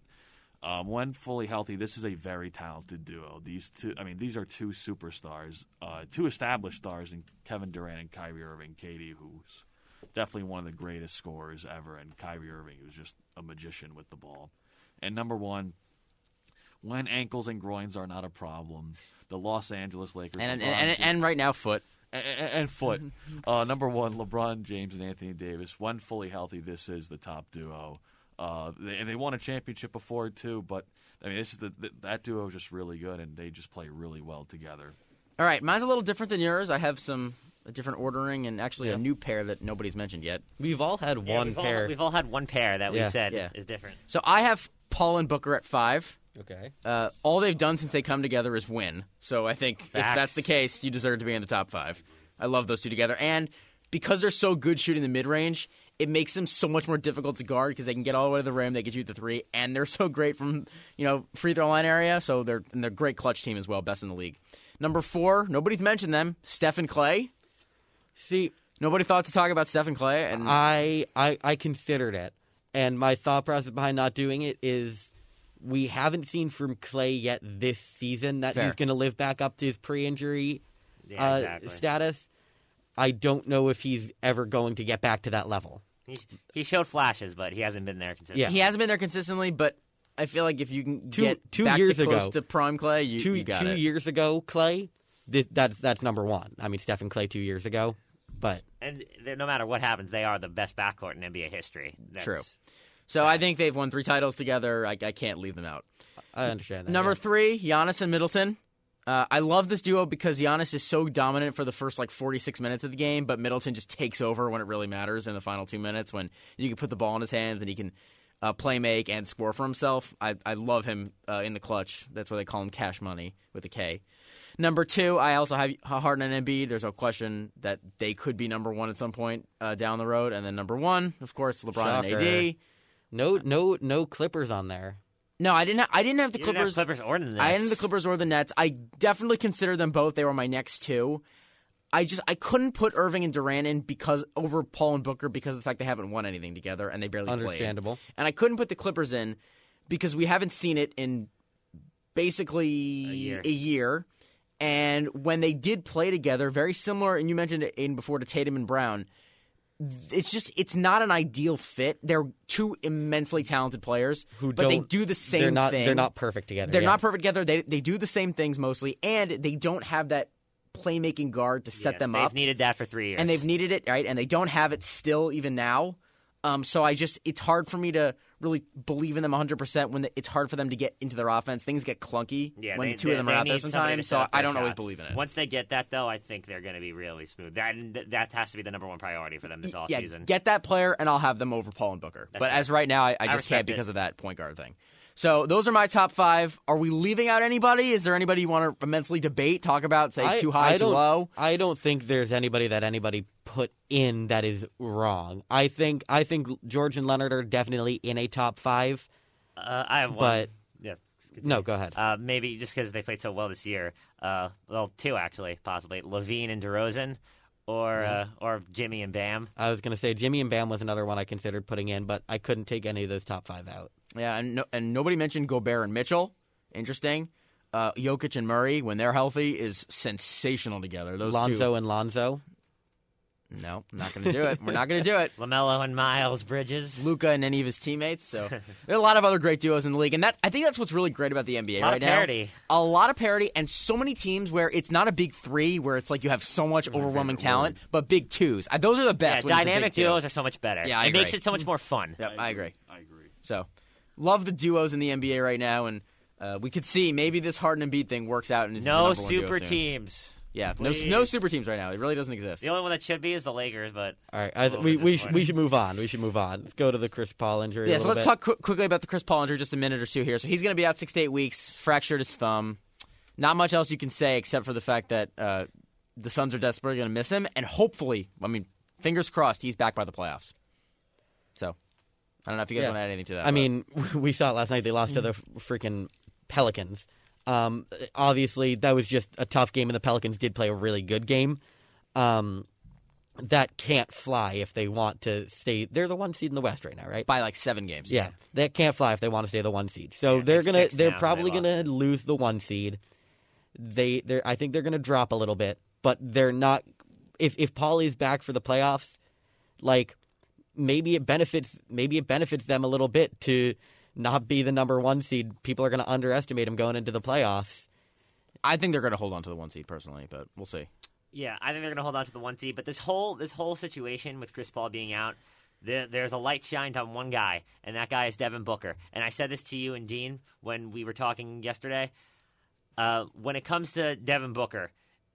um, when fully healthy, this is a very talented duo. These two, I mean, these are two superstars, uh, two established stars in Kevin Durant and Kyrie Irving. KD, who's definitely one of the greatest scorers ever, and Kyrie Irving, who's just a magician with the ball. And number one, when ankles and groins are not a problem, the Los Angeles Lakers and, and, and, and right now, foot. And, and foot. uh, number one, LeBron James and Anthony Davis. When fully healthy, this is the top duo. Uh, they, and they won a championship before too. But I mean, this is the, the that duo is just really good, and they just play really well together. All right, mine's a little different than yours. I have some a different ordering and actually Yeah. a new pair that nobody's mentioned yet. We've all had Yeah, one we've pair. All, we've all had one pair that we Yeah. said Yeah. is different. So I have Paul and Booker at five. Okay. Uh, all they've done since they come together is win. So I think if that's the case, you deserve to be in the top five. I love those two together, and because they're so good shooting the mid range, it makes them so much more difficult to guard because they can get all the way to the rim, they can shoot the three, and they're so great from you know free throw line area. So they're and they're a great clutch team as well, best in the league. Number four, nobody's mentioned them. Steph and Clay. See, Nobody thought to talk about Steph and Clay, and I, I I considered it, and my thought process behind not doing it is we haven't seen from Clay yet this season that Fair. he's going to live back up to his pre-injury Yeah, uh, exactly. status. I don't know if he's ever going to get back to that level. He, he showed flashes, but he hasn't been there consistently. Yeah. He hasn't been there consistently, but I feel like if you can Two- get two back years to close ago- to prime Clay, you, two you got two it. years ago, Clay. This, that's that's number one. I mean, Steph and Clay two years ago, but And no matter what happens, they are the best backcourt in NBA history. That's, True. So I think they've won three titles together. I, I can't leave them out. I understand that. Number yeah. three, Giannis and Middleton. Uh, I love this duo because Giannis is so dominant for the first like 46 minutes of the game, but Middleton just takes over when it really matters in the final two minutes when you can put the ball in his hands and he can uh, play make and score for himself. I, I love him uh, in the clutch. That's why they call him Cash Money with a K. Number two, I also have Harden and Embiid. There's no question that they could be number one at some point uh, down the road. And then number one, of course, LeBron and AD. No no no Clippers on there. No, I didn't. I didn't have the You didn't have Clippers. Clippers or the Nets. I ended the Clippers or the Nets. I definitely consider them both. They were my next two. I just I couldn't put Irving and Durant in because over Paul and Booker because of the fact they haven't won anything together and they barely played. Understandable. And I couldn't put the Clippers in because we haven't seen it in basically year. year. And when they did play together, very similar, and you mentioned it in before to Tatum and Brown. It's just it's not an ideal fit. They're two immensely talented players, Who but they don't- do the same They're not thing. they're not perfect together. They're yeah. not perfect together. They they do the same things mostly, and they don't have that playmaking guard to set Yeah, them they've up. needed that for three years. and they've needed it right, and they don't have it still even now. Um, so I just it's hard for me to really believe in them 100 percent when the, it's hard for them to get into their offense. Things get clunky yeah, when they, the two they, of them are out there need somebody to sometimes. So I don't always believe in it. Once they get that, though, I think they're going to be really smooth. That that has to be the number one priority for them this yeah, offseason. get that player, and I'll have them over Paul and Booker. but fair. as right now, I, I just respect can't it. because of that point guard thing. So those are my top five. Are we leaving out anybody? Is there anybody you want to immensely debate, talk about, say I- too high, I too low? I don't think there's anybody that anybody put in that is wrong. I think I think George and Leonard are definitely in a top five. Uh, I have one. But- yeah, No, go ahead. uh, maybe just because they played so well this year. Uh, well, two actually, possibly LaVine and DeRozan, or uh, or Jimmy and Bam. I was gonna say Jimmy and Bam was another one I considered putting in, but I couldn't take any of those top five out. Yeah, and no, and nobody mentioned Gobert and Mitchell. Interesting. Uh, Jokic and Murray, when they're healthy, is sensational together. Those Lonzo and Lonzo. two. No, not going to do it. We're not going to do it. LaMelo and Miles Bridges. Luka and any of his teammates. So there are a lot of other great duos in the league, and that I think that's what's really great about the NBA A lot right of parity. now. A lot of parity, and so many teams where it's not a big three, where it's like you have so much overwhelming talent, but big twos. Uh, Those are the Yeah, best. when it's a big dynamic two. duos are so much better. Yeah, I it makes it so much more fun. Yep, I agree. I agree. So, love the duos in the NBA right now, and uh, we could see maybe this Harden and Beat thing works out and is No number one duo super soon. teams. Yeah, no, Please. no super teams right now. It really doesn't exist. The only one that should be is the Lakers, but All right, I, we we should, we should move on. We should move on. Let's go to the Chris Paul injury. a Yeah, so let's bit. talk qu- quickly about the Chris Paul injury, just a minute or two here. So he's going to be out six to eight weeks, fractured his thumb. Not much else you can say except for the fact that uh, the Suns are desperately going to miss him, and hopefully, I mean, fingers crossed, he's back by the playoffs. So I don't know if you guys Yeah. want to add anything to that. I but- mean, we saw it last night. They lost to the freaking Pelicans. Um, obviously, that was just a tough game, and the Pelicans did play a really good game. Um, that can't fly if they want to stay. They're the one seed in the West right now, right? by like seven games. Yeah, that can't fly if they want to stay the one seed. So Yeah, they're gonna, they're probably they gonna lose the one seed. They, they're, I think they're gonna drop a little bit, but they're not. If if Paul is back for the playoffs, like maybe it benefits, maybe it benefits them a little bit to not be the number one seed. People are gonna underestimate him going into the playoffs. I think they're going to hold on to the one seed personally, but we'll see. Yeah, I think they're going to hold on to the one seed. But this whole this whole situation with Chris Paul being out, there, there's a light shined on one guy, and that guy is Devin Booker. And I said this to you and Dean when we were talking yesterday. Uh, when it comes to Devin Booker,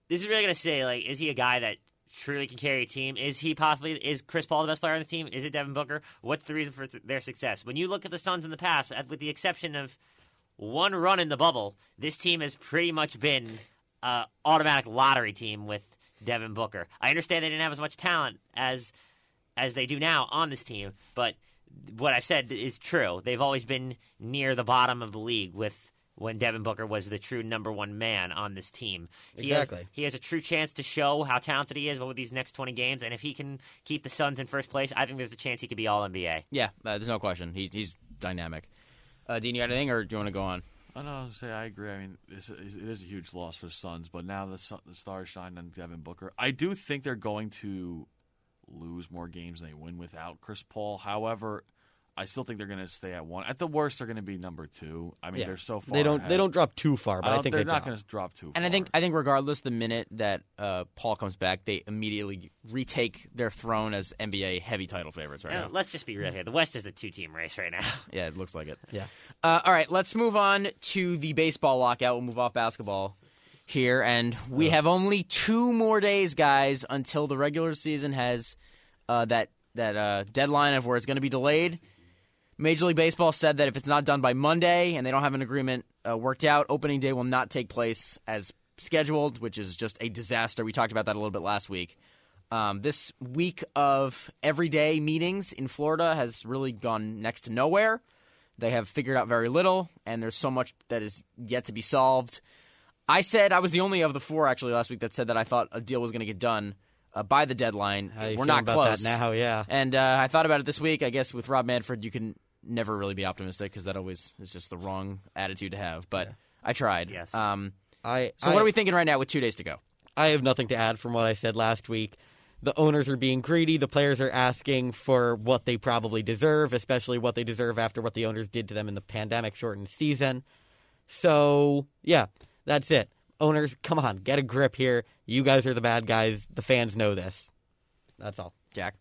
this is really going to say like, is he a guy that truly can carry a team? Is he possibly is Chris Paul the best player on this team? Is it Devin Booker? What's the reason for th- their success? When you look at the Suns in the past, with the exception of one run in the bubble, this team has pretty much been uh, automatic lottery team with Devin Booker. I understand they didn't have as much talent as as they do now on this team, but what I've said is true. They've always been near the bottom of the league with when Devin Booker was the true number one man on this team. He Exactly. Has, he has a true chance to show how talented he is over these next 20 games, and if he can keep the Suns in first place, I think there's a chance he could be All NBA. Yeah, uh, there's no question. He, he's dynamic. Uh, Dean, you got anything, or do you want to go on? I know. I say I agree. I mean, it's, it is a huge loss for the Suns, but now the the stars shine on Devin Booker. I do think they're going to lose more games than they win without Chris Paul. However, I still think they're going to stay at one. At the worst, they're going to be number two. I mean, Yeah. they're so far. They don't ahead. they don't drop too far, but I I, think they're they not going to drop too. And I far. think I think regardless, the minute that uh, Paul comes back, they immediately retake their throne as NBA heavy title favorites right now. let's just be real here. The West is a two-team race right now. Yeah, it looks like it. Yeah. Uh, all right, let's move on to the baseball lockout. We'll move off basketball here, and we have only two more days, guys, until the regular season has uh, that that uh, deadline of where it's going to be delayed. Major League Baseball said that if it's not done by Monday and they don't have an agreement uh, worked out, opening day will not take place as scheduled, which is just a disaster. We talked about that a little bit last week. Um, this week of everyday meetings in Florida has really gone next to nowhere. They have figured out very little, and there's so much that is yet to be solved. I said I was the only of the four actually last week that said that I thought a deal was going to get done uh, by the deadline. We're not close now, yeah. And uh, I thought about it this week. I guess with Rob Manfred, you can never really be optimistic because that always is just the wrong attitude to have. But I tried. Yes. Um, I so I, what are we thinking right now with two days to go? I have nothing to add from what I said last week. The owners are being greedy. The players are asking for what they probably deserve, especially what they deserve after what the owners did to them in the pandemic shortened season. So, yeah, that's it. Owners, come on, get a grip here. You guys are the bad guys. The fans know this. That's all. Jack.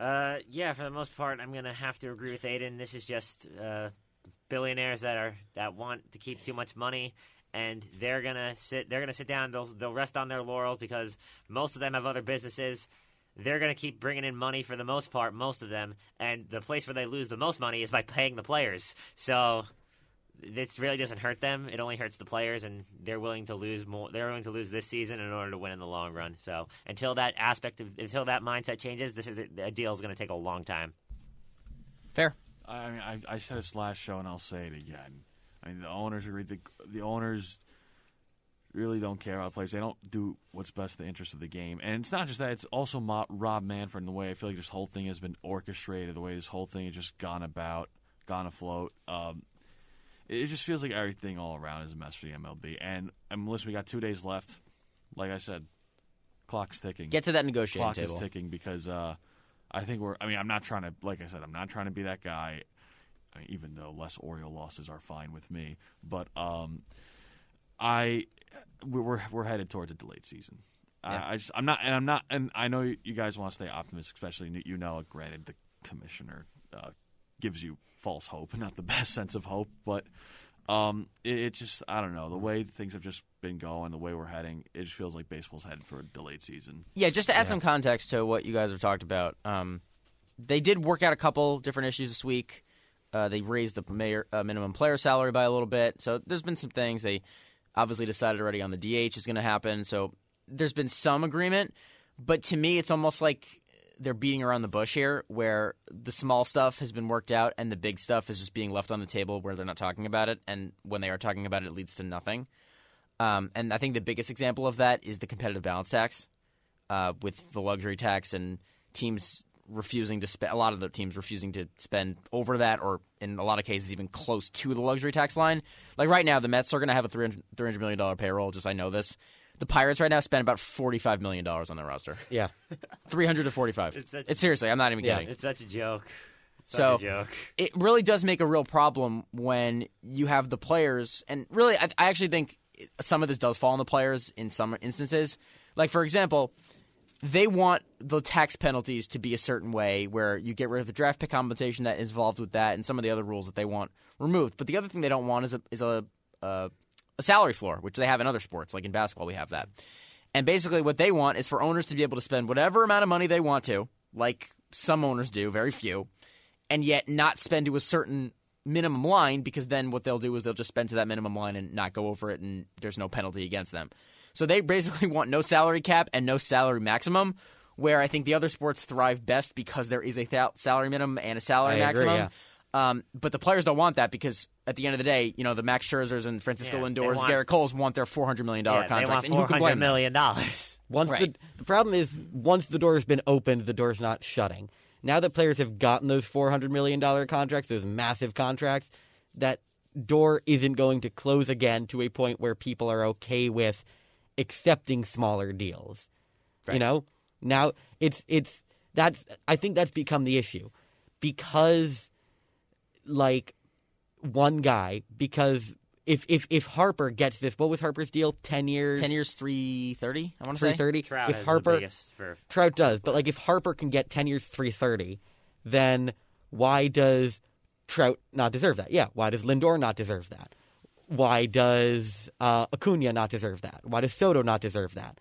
Uh, yeah, for the most part, I'm gonna have to agree with Aidan. This is just uh, billionaires that are that want to keep too much money, and they're gonna sit. They're gonna sit down. They'll they'll rest on their laurels because most of them have other businesses. They're gonna keep bringing in money for the most part, most of them, and the place where they lose the most money is by paying the players. So. This really doesn't hurt them. It only hurts the players, and they're willing to lose more. They're willing to lose this season in order to win in the long run. So until that aspect of until that mindset changes, this is a, a deal is going to take a long time. Fair. I mean, I, I said this last show, and I'll say it again. I mean, the owners agree. The, the owners really don't care about players. They don't do what's best for the interest of the game. And it's not just that; it's also Mo- Rob Manfred. And the way I feel like this whole thing has been orchestrated, the way this whole thing has just gone about, gone afloat. Um, it just feels like everything all around is a mess for the MLB. And and listen, we got two days left. Like I said, clock's ticking Get to that negotiating clock table. is ticking because uh, I think we're. I mean, I'm not trying to. Like I said, I'm not trying to be that guy. I mean, even though less Oriole losses are fine with me, but um, I we- we're we're headed towards a delayed season. Yeah. I, I just I'm not, and I'm not, and I know you guys want to stay optimistic, especially you know. Granted, the commissioner uh, gives you false hope, not the best sense of hope, but um, it, it just I don't know the way things have just been going, the way we're heading. It just feels like baseball's headed for a delayed season. Yeah, just to add some context to what you guys have talked about, um, they did work out a couple different issues this week. Uh, they raised the mayor, uh, minimum player salary by a little bit, so there's been some things. They obviously decided already on the DH is going to happen, so there's been some agreement. But to me, it's almost like they're beating around the bush here, where the small stuff has been worked out and the big stuff is just being left on the table where they're not talking about it, and when they are talking about it, it leads to nothing. Um, and I think the biggest example of that is the competitive balance tax uh, with the luxury tax and teams refusing to spend. A lot of the teams refusing to spend over that, or in a lot of cases, even close to the luxury tax line. Like right now, the Mets are going to have a $300, $300 million payroll. Just I know this. The Pirates right now spend about $45 million on their roster. Yeah. 300 to 45. It's such- it's seriously, I'm not even Yeah. kidding. It's such a joke. It's So- such a joke. it really does make a real problem when you have the players, and really, I, I actually think some of this does fall on the players in some instances. Like, for example, they want the tax penalties to be a certain way where you get rid of the draft pick compensation that is involved with that and some of the other rules that they want removed. But the other thing they don't want is a is a a, a salary floor, which they have in other sports, like in basketball, we have that. And basically, what they want is for owners to be able to spend whatever amount of money they want to, like some owners do, very few, and yet not spend to a certain minimum line because then what they'll do is they'll just spend to that minimum line and not go over it, and there's no penalty against them. So they basically want no salary cap and no salary maximum. Where I think the other sports thrive best because there is a th- salary minimum and a salary I agree, maximum. yeah. Um, but the players don't want that because at the end of the day, you know, the Max Scherzers and Francisco Yeah, they Lindors, want- Gerrit Coles want their four hundred million dollar Yeah, they contracts, want and who can hundred blame million dollars. Once Right. the the problem is once the door's been opened, the door's not shutting. Now that players have gotten those four hundred million dollar contracts, those massive contracts, that door isn't going to close again to a point where people are okay with accepting smaller deals. You know, now it's it's That's I think that's become the issue because like one guy because if if if Harper gets this, what was Harper's deal? Ten years. Ten years, three thirty. I want to say thirty. Trout If has Harper the biggest for Trout does, but like if Harper can get ten years, three thirty, then why does Trout not deserve that? Yeah. Why does Lindor not deserve that? Why does uh, Acuna not deserve that? Why does Soto not deserve that?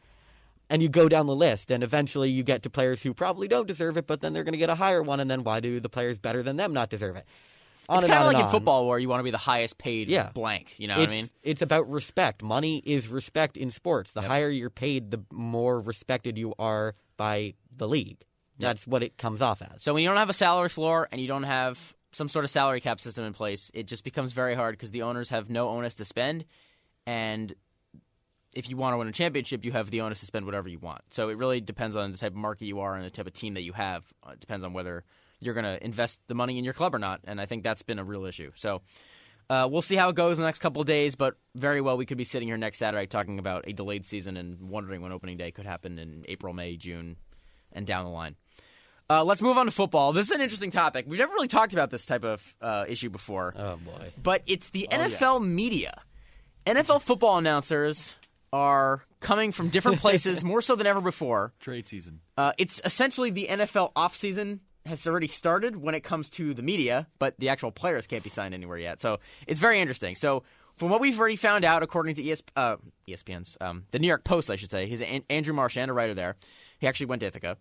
And you go down the list, and eventually you get to players who probably don't deserve it, but then they're going to get a higher one, and then why do the players better than them not deserve it? On It's kind of like in football where you want to be the highest paid Yeah. blank. You know what I mean? It's about respect. Money is respect in sports. The higher you're paid, the more respected you are by the league. That's what it comes off as. So when you don't have a salary floor and you don't have some sort of salary cap system in place, it just becomes very hard because the owners have no onus to spend, and if you want to win a championship, you have the onus to spend whatever you want. So it really depends on the type of market you are and the type of team that you have. Uh, It depends on whether you're going to invest the money in your club or not, and I think that's been a real issue. So. Uh, we'll see how it goes in the next couple of days, but very well we could be sitting here next Saturday talking about a delayed season and wondering when opening day could happen in April, May, June, and down the line. Uh, let's move on to football. This is an interesting topic. We've never really talked about this type of uh, issue before, Oh boy. but it's the NFL media. NFL football announcers are coming from different places more so than ever before. Trade season. Uh, it's essentially the NFL offseason has already started when it comes to the media, but the actual players can't be signed anywhere yet. So it's very interesting. So from what we've already found out, according to ES, uh, ESPN's, um, the New York Post, I should say, he's An- Andrew Marchand, a writer there. He actually went to Ithaca.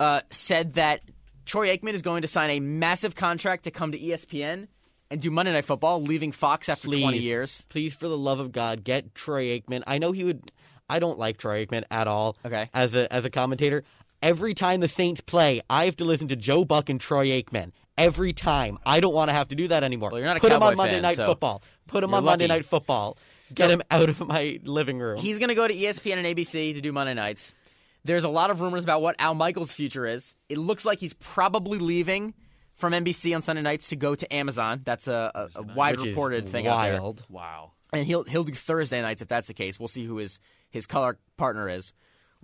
Uh, said that Troy Aikman is going to sign a massive contract to come to ESPN and do Monday Night Football, leaving Fox after 20 years. Please, for the love of God, get Troy Aikman. I know he would. I don't like Troy Aikman at all. Okay. As a as a commentator, every time the Saints play, I have to listen to Joe Buck and Troy Aikman. Every time, I don't want to have to do that anymore. Well, you're not a Put him on Monday fan, Night so Football. Put him you're on Monday. Night Football. Get him out of my living room. He's going to go to ESPN and ABC to do Monday nights. There's a lot of rumors about what Al Michaels' future is. It looks like he's probably leaving from NBC on Sunday nights to go to Amazon. That's a, a, a wide Which is reported thing out there. wild. Wow. And he'll he'll do Thursday nights if that's the case. We'll see who his his color partner is.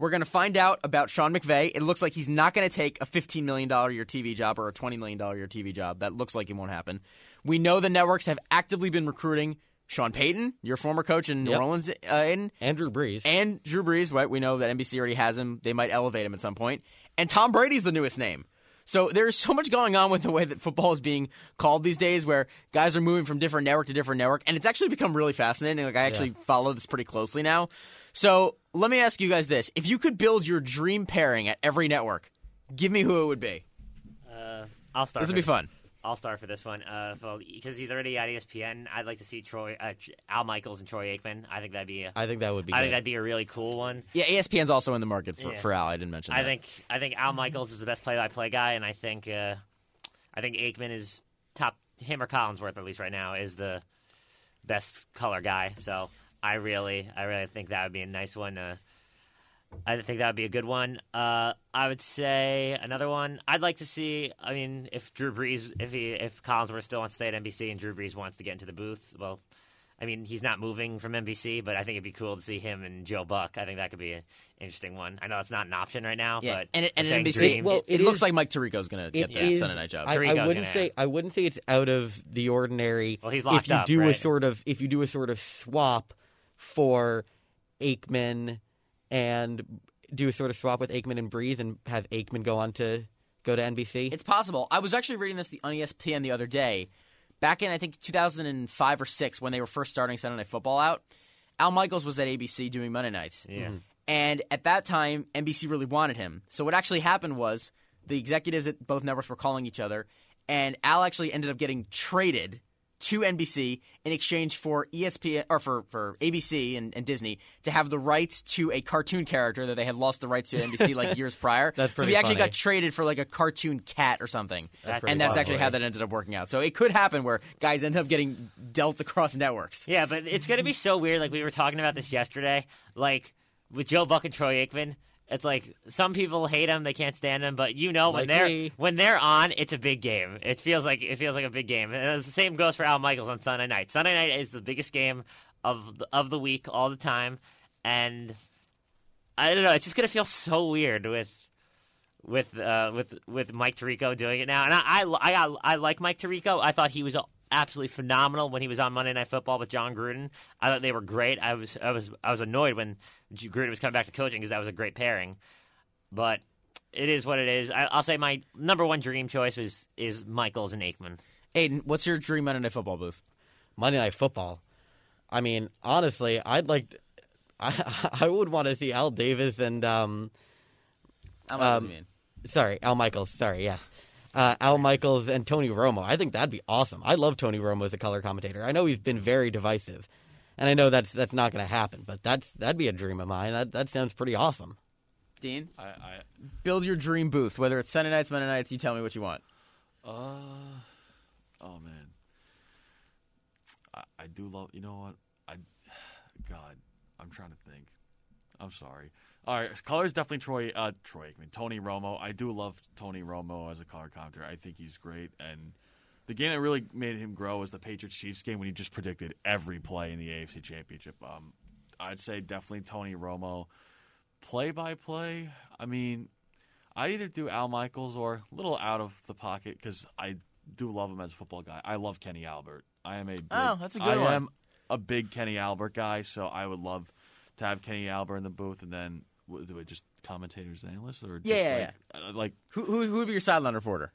We're going to find out about Sean McVay. It looks like he's not going to take a $15 million a year TV job or a $20 million a year TV job. That looks like it won't happen. We know the networks have actively been recruiting Sean Payton, your former coach in New Yep. Orleans, uh, in Andrew Brees. and Drew Brees, right? We know that NBC already has him. They might elevate him at some point. And Tom Brady's the newest name. So there's so much going on with the way that football is being called these days, where guys are moving from different network to different network, and it's actually become really fascinating. Like I actually follow this pretty closely now. So let me ask you guys this: If you could build your dream pairing at every network, give me who it would be. Uh, I'll start. This would be fun. I'll start for this one. Uh, because he's already at ESPN. I'd like to see Troy, uh, Al Michaels, and Troy Aikman. I think that'd be. A, I think that would be. I good. think that'd be a really cool one. Yeah, ESPN's also in the market for, Yeah. for Al. I didn't mention. I that. think I think Al Michaels is the best play-by-play guy, and I think uh, I think Aikman is top. Him or Collinsworth, at least right now, is the best color guy. So I really, I really think that would be a nice one. Uh, I think that would be a good one. Uh, I would say another one. I'd like to see. I mean, if Drew Brees, if he, if Collinsworth still on to stay at NBC and Drew Brees wants to get into the booth, well, I mean, he's not moving from NBC, but I think it'd be cool to see him and Joe Buck. I think that could be an interesting one. I know it's not an option right now, Yeah, but and it- and NBC dream. well, it, it looks like Mike Tirico's going to get It that is- Sunday night job. I, I wouldn't gonna- say I wouldn't say it's out of the ordinary. Well, he's locked if you up, do a sort of if you do a sort of swap for Aikman and do a sort of swap with Aikman and Brees and have Aikman go on to go to NBC. It's possible. I was actually reading this the- on ESPN the other day. Back in I think 2005 or six when they were first starting Sunday Night Football out, Al Michaels was at ABC doing Monday nights. Yeah. Mhm. And at that time, NBC really wanted him. So what actually happened was the executives at both networks were calling each other, and Al actually ended up getting traded to NBC in exchange for ESPN or for, for ABC and, and Disney to have the rights to a cartoon character that they had lost the rights to NBC like years prior. That's so he actually funny. got traded for like a cartoon cat or something. That's and that's actually how that ended up working out. So it could happen where guys end up getting dealt across networks. Yeah, but it's gonna be so weird. Like we were talking about this yesterday. Like with Joe Buck and Troy Aikman, it's like some people hate them, they can't stand them, but you know when Like they're me. when they're on, it's a big game. It feels like it feels like a big game. And the same goes for Al Michaels on Sunday night. Sunday night is the biggest game of the, of the week all the time, and I don't know. It's just gonna feel so weird with with uh, with with Mike Tirico doing it now, and I I, I, I like Mike Tirico. I thought he was absolutely phenomenal when he was on Monday Night Football with Jon Gruden. I thought they were great. I was I was I was annoyed when Gruden was coming back to coaching because that was a great pairing, but it is what it is. I, I'll say my number one dream choice was is Michaels and Aikman. Aidan, what's your dream Monday Night Football booth? Monday Night Football. I mean, honestly, I'd like. To, I I would want to see Al Davis and um, How much Um, mean? sorry, Al Michaels. Sorry, yes, uh, Al Michaels and Tony Romo. I think that'd be awesome. I love Tony Romo as a color commentator. I know he's been very divisive, and I know that's that's not going to happen. But that's that'd be a dream of mine. That that sounds pretty awesome. Dean, I, I build your dream booth. Whether it's Sunday nights, Monday nights, you tell me what you want. Uh, oh man, I, I do love. You know what? I, God, I'm trying to think. I'm sorry. All right, color is definitely Troy. Uh, Troy mean Tony Romo. I do love Tony Romo as a color commentator. I think he's great, and the game that really made him grow was the Patriots Chiefs game when he just predicted every play in the AFC Championship. Um, I'd say definitely Tony Romo. Play by play. I mean, I'd either do Al Michaels or a little out of the pocket because I do love him as a football guy. I love Kenny Albert. I am a big, Oh, that's a good I one. am a big Kenny Albert guy, so I would love to have Kenny Albert in the booth, and then do it just commentators, and analysts, or just Yeah, yeah, like, uh, like Who who, who would be your sideline reporter?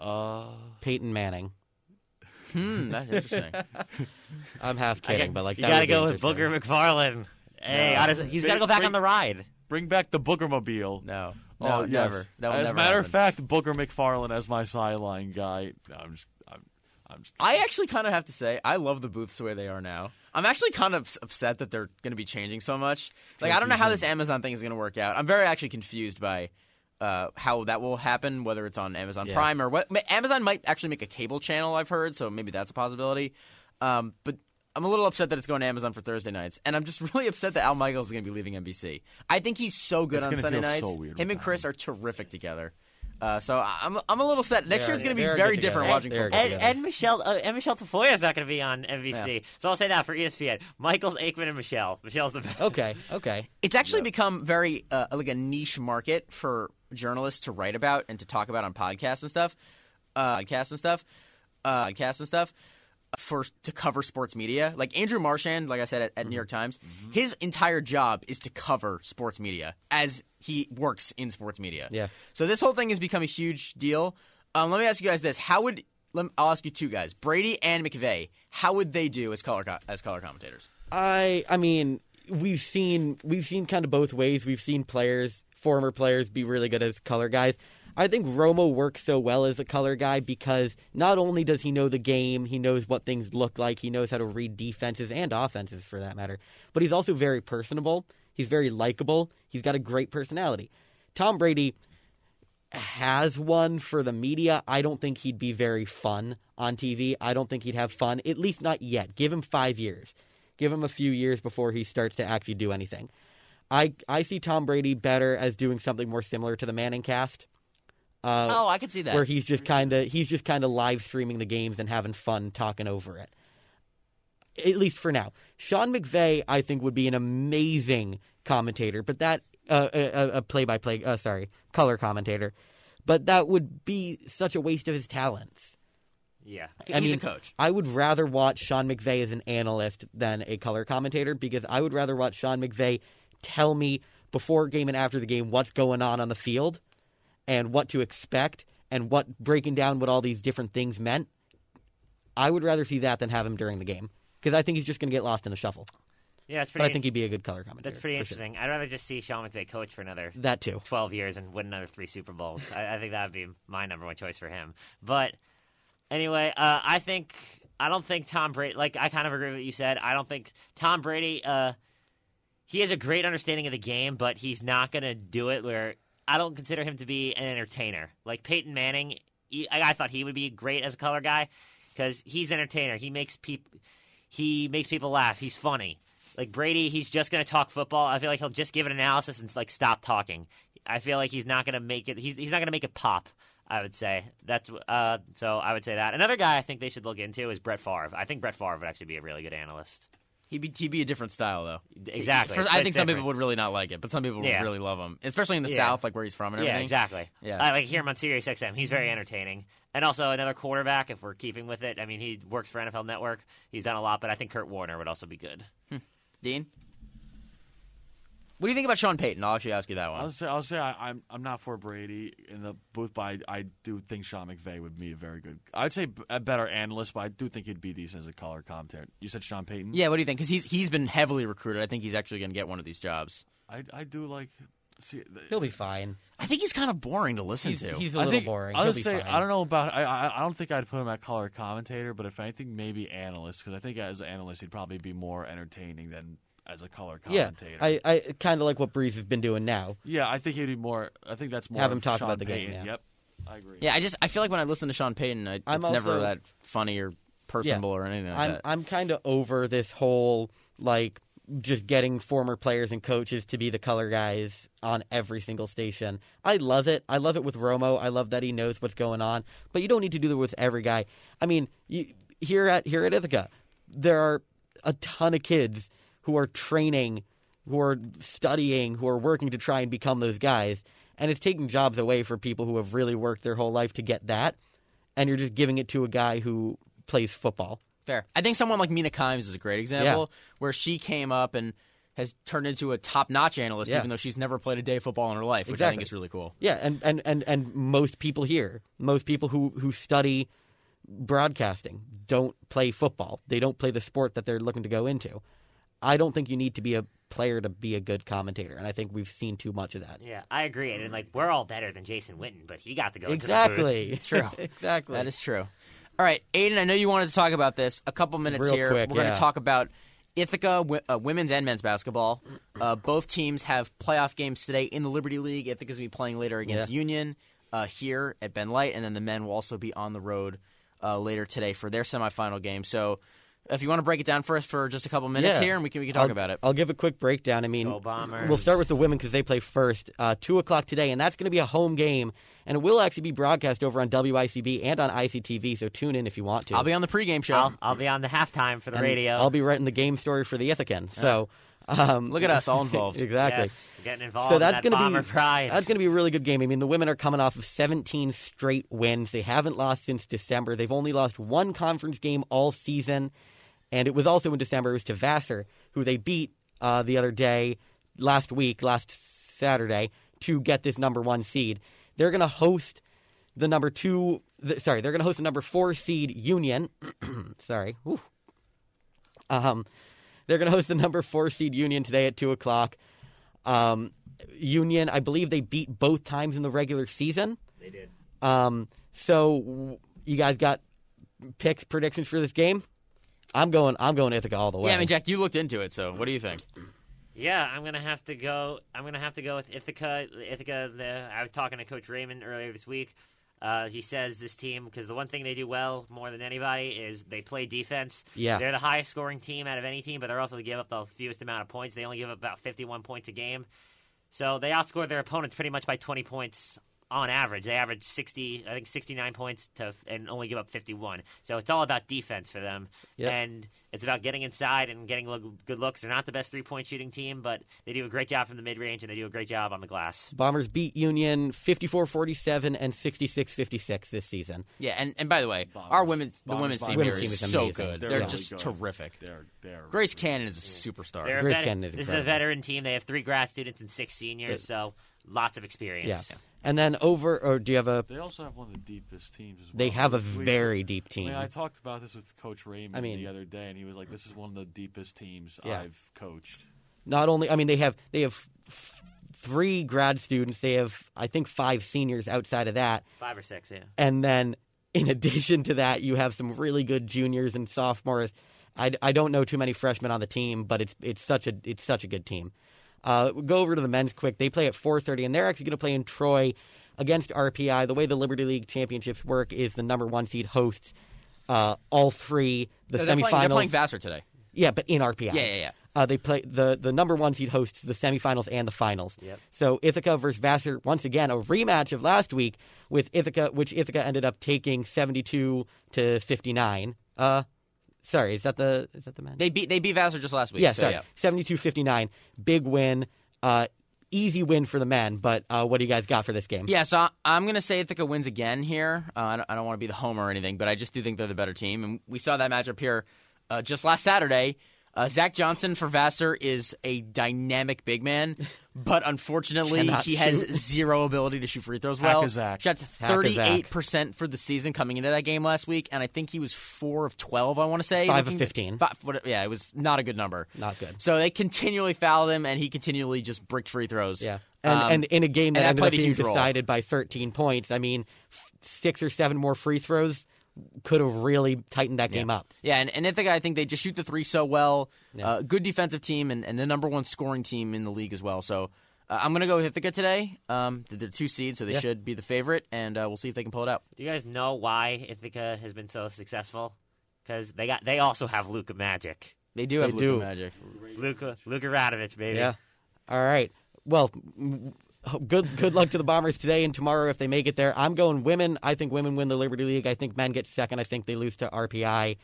Uh, Peyton Manning. Hmm, that's interesting. I'm half kidding, got- but like you got to go with. Booger McFarland. Hey, No. honestly, he's got to go back bring- on the ride. bring back the Boogermobile. No, Oh, no, yes. never. That as a matter happen. of fact, Booger McFarland as my sideline guy. I'm just, I'm, I'm just. I actually kind of have to say I love the booths the way they are now. I'm actually kind of upset that they're going to be changing so much. Like I don't know how this Amazon thing is going to work out. I'm very actually confused by uh, how that will happen, whether it's on Amazon Yeah. Prime or what. Amazon might actually make a cable channel. I've heard, so maybe that's a possibility. Um, but I'm a little upset that it's going to Amazon for Thursday nights, and I'm just really upset that Al Michaels is going to be leaving NBC. I think he's so good It's on Sunday nights. so weird Him and Chris that. are terrific together. Uh, so I- I'm I'm a little set. Next They year's are- going to be very different together. watching They are football. And, and Michele uh, and Michele Tafoya is not going to be on NBC, so I'll say that for ESPN. Michaels, Aikman, and Michele. Michele's the best. Okay, okay. It's actually become very uh, like a niche market for journalists to write about and to talk about on podcasts and stuff. Uh, podcasts and stuff. Uh, podcasts and stuff. For to cover sports media, like Andrew Marchand, like I said at, at New York Times, his entire job is to cover sports media as he works in sports media. Yeah. So this whole thing has become a huge deal. Um, let me ask you guys this: How would let I'll ask you two guys, Brady and McVay, how would they do as color as color commentators? I I mean, we've seen we've seen kind of both ways. We've seen players, former players, be really good as color guys. I think Romo works so well as a color guy because not only does he know the game, he knows what things look like, he knows how to read defenses and offenses for that matter, but he's also very personable. He's very likable. He's got a great personality. Tom Brady has one for the media. I don't think he'd be very fun on TV. I don't think he'd have fun, at least not yet. Give him five years. Give him a few years before he starts to actually do anything. I I see Tom Brady better as doing something more similar to the Manning cast. Uh, oh, I could see that. where he's just kind of he's just kind of live streaming the games and having fun talking over it. At least for now, Sean McVay I think would be an amazing commentator, but that uh, a, a play by play uh, sorry color commentator, but that would be such a waste of his talents. Yeah. He's I a mean, coach. I would rather watch Sean McVay as an analyst than a color commentator because I would rather watch Sean McVay tell me before game and after the game what's going on on the field and what to expect and what breaking down what all these different things meant. I would rather see that than have him during the game because I think he's just going to get lost in the shuffle. Yeah, But pretty. I think he'd be a good color commentator. that's pretty for sure. interesting. I'd rather just see Sean McVay coach for another That too. 12 years and win another three Super Bowls. I, I think that would be my number one choice for him. But anyway, uh, I think I don't think Tom Brady. Like I kind of agree with what you said. I don't think Tom Brady. Uh, he has a great understanding of the game, but he's not going to do it where I don't consider him to be an entertainer. Like Peyton Manning, he, I, thought he would be great as a color guy because he's an entertainer. He makes people he makes people laugh. He's funny. Like Brady, he's just going to talk football. I feel like he'll just give an analysis and like stop talking. I feel like he's not going to make it. He's he's not going to make it pop. I would say that's uh. So I would say that another guy I think they should look into is Brett Favre. I think Brett Favre would actually be a really good analyst. He'd be he'd be a different style though. Exactly. First, I think some people would really not like it, but some people Yeah. would really love him, especially in the Yeah. South, like where he's from and everything. Yeah, exactly. Yeah. I like hear him on Sirius XM. He's very entertaining. And also another quarterback, if we're keeping with it. I mean, he works for NFL Network. He's done a lot, but I think Kurt Warner would also be good. Hmm. Dean, what do you think about Sean Payton? I'll actually ask you that I'll one. say I'll say I, I'm I'm not for Brady in the booth, but I, I do think Sean McVay would be a very good. I'd say a better analyst, but I do think he'd be decent as a color commentator. You said Sean Payton. Yeah, what do you think? Because he's he's been heavily recruited. I think he's actually going to get one of these jobs. I I do like. See, He'll be fine. I think he's kind of boring to listen He's, to. he's a I little think, boring. I'll He'll just be say fine. I don't know about. I, I I don't think I'd put him at color commentator, but if anything, maybe analyst because I think as an analyst he'd probably be more entertaining than as a color Yeah, commentator. I, I kind of like what Brees has been doing now. yeah, I think he'd be more. I think that's more. Have him talk Sean about the game, Payton. yeah. Yep, I agree. yeah, I just I feel like when I listen to Sean Payton, I, I'm it's never that funny or personable or anything like I'm that. I'm kind of over this whole like just getting former players and coaches to be the color guys on every single station. I love it. I love it with Romo. I love that he knows what's going on. But you don't need to do that with every guy. I mean, you, here at here at Ithaca, there are a ton of kids who are training, who are studying, who are working to try and become those guys. And it's taking jobs away from people who have really worked their whole life to get that. And you're just giving it to a guy who plays football. Fair. I think someone like Mina Kimes is a great example where she came up and has turned into a top-notch analyst, Yeah. even though she's never played a day of football in her life, which I think Exactly. is really cool. Yeah, and, and, and, and most people here, most people who, who study broadcasting don't play football. They don't play the sport that they're looking to go into. I don't think you need to be a player to be a good commentator, and I think we've seen too much of that. Yeah, I agree. And like, we're all better than Jason Witten, but he got to go into the. Exactly. True. exactly. That is true. All right, Aidan, I know you wanted to talk about this. A couple minutes Real here. quick, We're going to talk about Ithaca wi- uh, women's and men's basketball. Uh, both teams have playoff games today in the Liberty League. Ithaca's going to be playing later against Yeah. Union uh, here at Ben Light, and then the men will also be on the road uh, later today for their semifinal game. So, if you want to break it down for us for just a couple minutes Yeah. here, and we can we can talk I'll, about it. I'll give a quick breakdown. I mean, Go we'll start with the women because they play first. Uh, Two o'clock today, and that's going to be a home game, and it will actually be broadcast over on WICB and on ICTV. So tune in if you want to. I'll be on the pregame show. I'll, I'll be on the halftime for the And radio. I'll be writing the game story for the Ithacan. So um, Look at us, all involved. exactly. Yes, getting involved. So in that's that going to be pride. that's going to be a really good game. I mean, the women are coming off of 17 straight wins. They haven't lost since December. They've only lost one conference game all season, and it was also in December. It was to Vassar, who they beat uh, the other day, last week, last Saturday, to get this number one seed. They're going to host the number two. The, sorry, they're going to host the number four seed Union. sorry. Whew. Um, they're going to host the number four seed Union today at two o'clock. Um, Union, I believe they beat both times in the regular season. they did. Um, so you guys got picks, predictions for this game? I'm going. I'm going Ithaca all the way. yeah, I mean, Jack, you looked into it, so what do you think? Yeah, I'm gonna have to go. I'm gonna have to go with Ithaca. Ithaca. The, I was talking to Coach Raymond earlier this week. Uh, he says this team because the one thing they do well more than anybody is they play defense. Yeah. they're the highest scoring team out of any team, but they're also the give up the fewest amount of points. They only give up about 51 points a game, so they outscore their opponents pretty much by 20 points on average. They average 60, I think 69 points to and only give up 51. So it's all about defense for them, Yep. and it's about getting inside and getting look, good looks. They're not the best three point shooting team, but they do a great job from the mid range and they do a great job on the glass. Bombers beat Union 54-47 and 66-56 this season. Yeah, and, and by the way, Bombers. our women's the Bombers, women's team Bombers. here Women's is team is so amazing. good. They're They're, really just good. terrific. They're they're Grace Cannon is a superstar. Grace vet- Cannon is this is a veteran team. They have three grad students and six seniors, so lots of experience. Yeah. experience. And then over, or do you have a? they also have one of the deepest teams as well. They have a We- we- very deep I team. mean, I talked about this with Coach Raymond I mean- the other day, and he was like, "This is one of the deepest teams Yeah. I've coached." Not only, I mean, they have they have f- three grad students. They have, I think, five seniors outside of that. Five or six, yeah. and then in addition to that, you have some really good juniors and sophomores. I, I don't know too many freshmen on the team, but it's it's such a it's such a good team. Uh, go over to the men's quick. They play at 4:30, and they're actually going to play in Troy against RPI. The way the Liberty League championships work is the number one seed hosts uh, all three the they're, semifinals. playing, they're playing Vassar today. Yeah, but in RPI. Yeah, yeah, yeah. Uh, they play the the number one seed hosts the semifinals and the finals. Yep. So Ithaca versus Vassar once again a rematch of last week with Ithaca, which Ithaca ended up taking seventy two to fifty nine. Uh, Sorry, is that the is that the men? They beat they beat Vassar just last week. yeah, so, sorry, yeah. 72-59. Big win. Uh, easy win for the men. But uh, what do you guys got for this game? Yeah, so I- I'm going to say Ithaca wins again here. Uh, I don't, I don't want to be the homer or anything, but I just do think they're the better team. And we saw that matchup here uh, just last Saturday. Uh, Zach Johnson for Vassar is a dynamic big man, but unfortunately, he has shoot. zero ability to shoot free throws well. Hack-a-Zach. Shot 38% for the season coming into that game last week, and I think he was 4 of 12, I want to say. Five of 15. Five, what- yeah, it was not a good number. Not good. So they continually fouled him, and he continually just bricked free throws. Yeah. And, Um, and in a game that, that ended up being huge role. decided by 13 points, I mean, f- six or seven more free throws could have really tightened that game up. Yeah, and, and Ithaca, I think they just shoot the three so well. Uh, good defensive team and, and the number one scoring team in the league as well. So uh, I'm going to go with Ithaca today. Um, they're the two seeds, so they Yeah. should be the favorite, and uh, we'll see if they can pull it out. Do you guys know why Ithaca has been so successful? Because they got they also have Luka Magic, They do have They Luka do. Magic. Luca Luca Radovich, baby. Yeah. All right. Well, m- good good luck to the Bombers today and tomorrow if they make it there. I'm going women. I think women win the Liberty League. I think men get second. I think they lose to RPI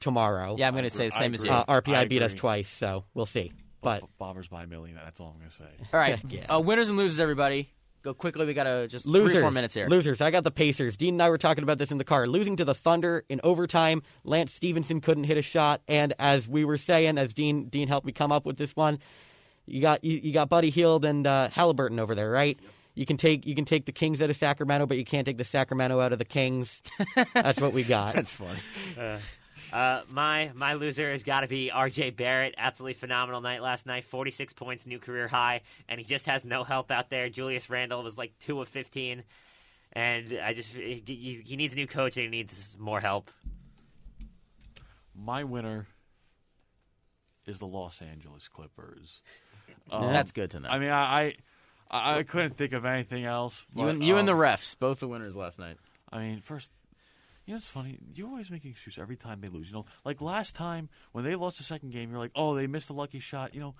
tomorrow. Yeah, I'm going to say the same as you. Uh, RPI beat us twice, so we'll see. But Bombers by a million. That's all I'm going to say. All right, Yeah. uh, winners and losers, everybody. Go quickly. We got to just losers, three four minutes here. Losers. I got the Pacers. Dean and I were talking about this in the car. Losing to the Thunder in overtime. Lance Stephenson couldn't hit a shot, and as we were saying, as Dean Dean helped me come up with this one, you got you, you got Buddy Hield and uh, Halliburton over there, right? You can take you can take the Kings out of Sacramento, but you can't take the Sacramento out of the Kings. That's what we got. That's funny. Uh, my my loser has got to be R.J. Barrett. Absolutely phenomenal night last night. Forty six points, new career high, and he just has no help out there. Julius Randle was like two of fifteen, and I just he, he he needs a new coach and he needs more help. My winner is the Los Angeles Clippers. Um, That's good to know. I mean, I, I I couldn't think of anything else. you and, you and the um, refs, both the winners last night. I mean, first, you know, it's funny. You always make an excuse every time they lose. You know, like last time when they lost the second game, you're like, oh, they missed a lucky shot. You know,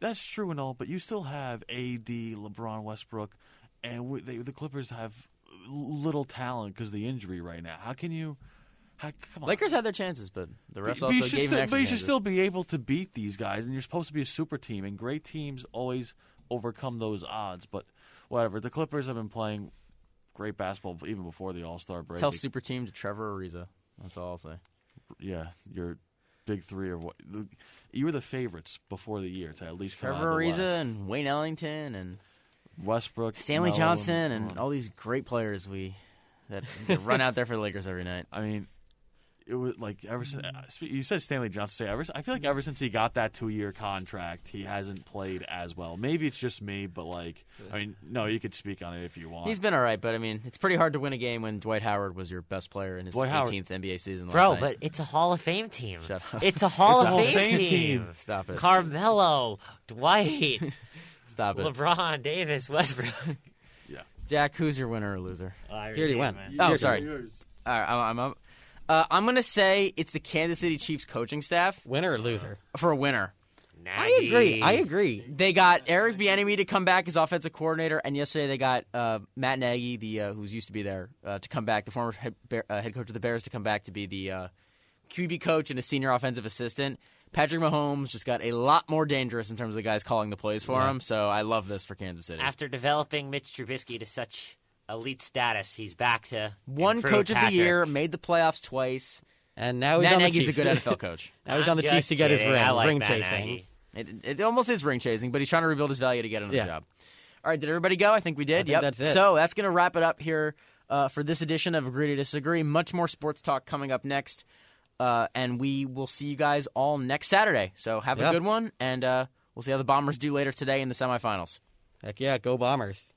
that's true and all, but you still have AD, LeBron, Westbrook, and we, they, the Clippers have little talent because of the injury right now. How can you? How, come on. Lakers had their chances, but the refs But also you gave should, them still, but you should chances. still be able to beat these guys, and you're supposed to be a super team, and great teams always overcome those odds. But whatever, the Clippers have been playing great basketball even before the All Star break. Tell super team to Trevor Ariza. That's all I'll say. yeah, your big three or what? You were the favorites before the year to at least come Trevor out of the Ariza West. and Wayne Ellington and Westbrook, Stanley Melo, Johnson and all these great players we that, that run out there for the Lakers every night. I mean, it was like ever since mm. you said Stanley Johnson. Say ever, I feel like ever since he got that two-year contract, he hasn't played as well. Maybe it's just me, but like, I mean, no, you could speak on it if you want. He's been all right, but I mean, it's pretty hard to win a game when Dwight Howard was your best player in his Dwight Howard- 18th NBA season. Bro, last but it's a Hall of Fame team. Shut up. It's a Hall It's a of Hall Fame, Fame team. team. stop it, Carmelo, Dwight, stop it. LeBron, Davis, Westbrook. yeah. Jack, who's your winner or loser? Oh, I He already did, went. man. Oh, Your sorry. turn. All right, I'm, I'm up. Uh, I'm gonna say it's the Kansas City Chiefs coaching staff Winner or loser? for a winner. I agree. I agree. They got Eric Bieniemy to come back as offensive coordinator, and yesterday they got uh, Matt Nagy, the uh, who's used to be there, uh, to come back, the former head, Bear, uh, head coach of the Bears, to come back to be the uh, QB coach and a senior offensive assistant. Patrick Mahomes just got a lot more dangerous in terms of the guys calling the plays for Yeah. him. So I love this for Kansas City. After developing Mitch Trubisky to such elite status, he's back to One improve coach of the Patrick. year, made the playoffs twice. And now he's Matt on the Nagy's a good NFL coach. now he's on the I'm Chiefs just to get his ring. I like ring Matt chasing. Nagy. It, it almost is ring chasing, but he's trying to rebuild his value to get another Yeah. job. All right, did everybody go? I think we did. think yep. that's it. So that's going to wrap it up here uh, for this edition of Agree to Disagree. Much more sports talk coming up next, uh, and we will see you guys all next Saturday. So have a good one, and uh, we'll see how the Bombers do later today in the semifinals. Heck yeah, go Bombers.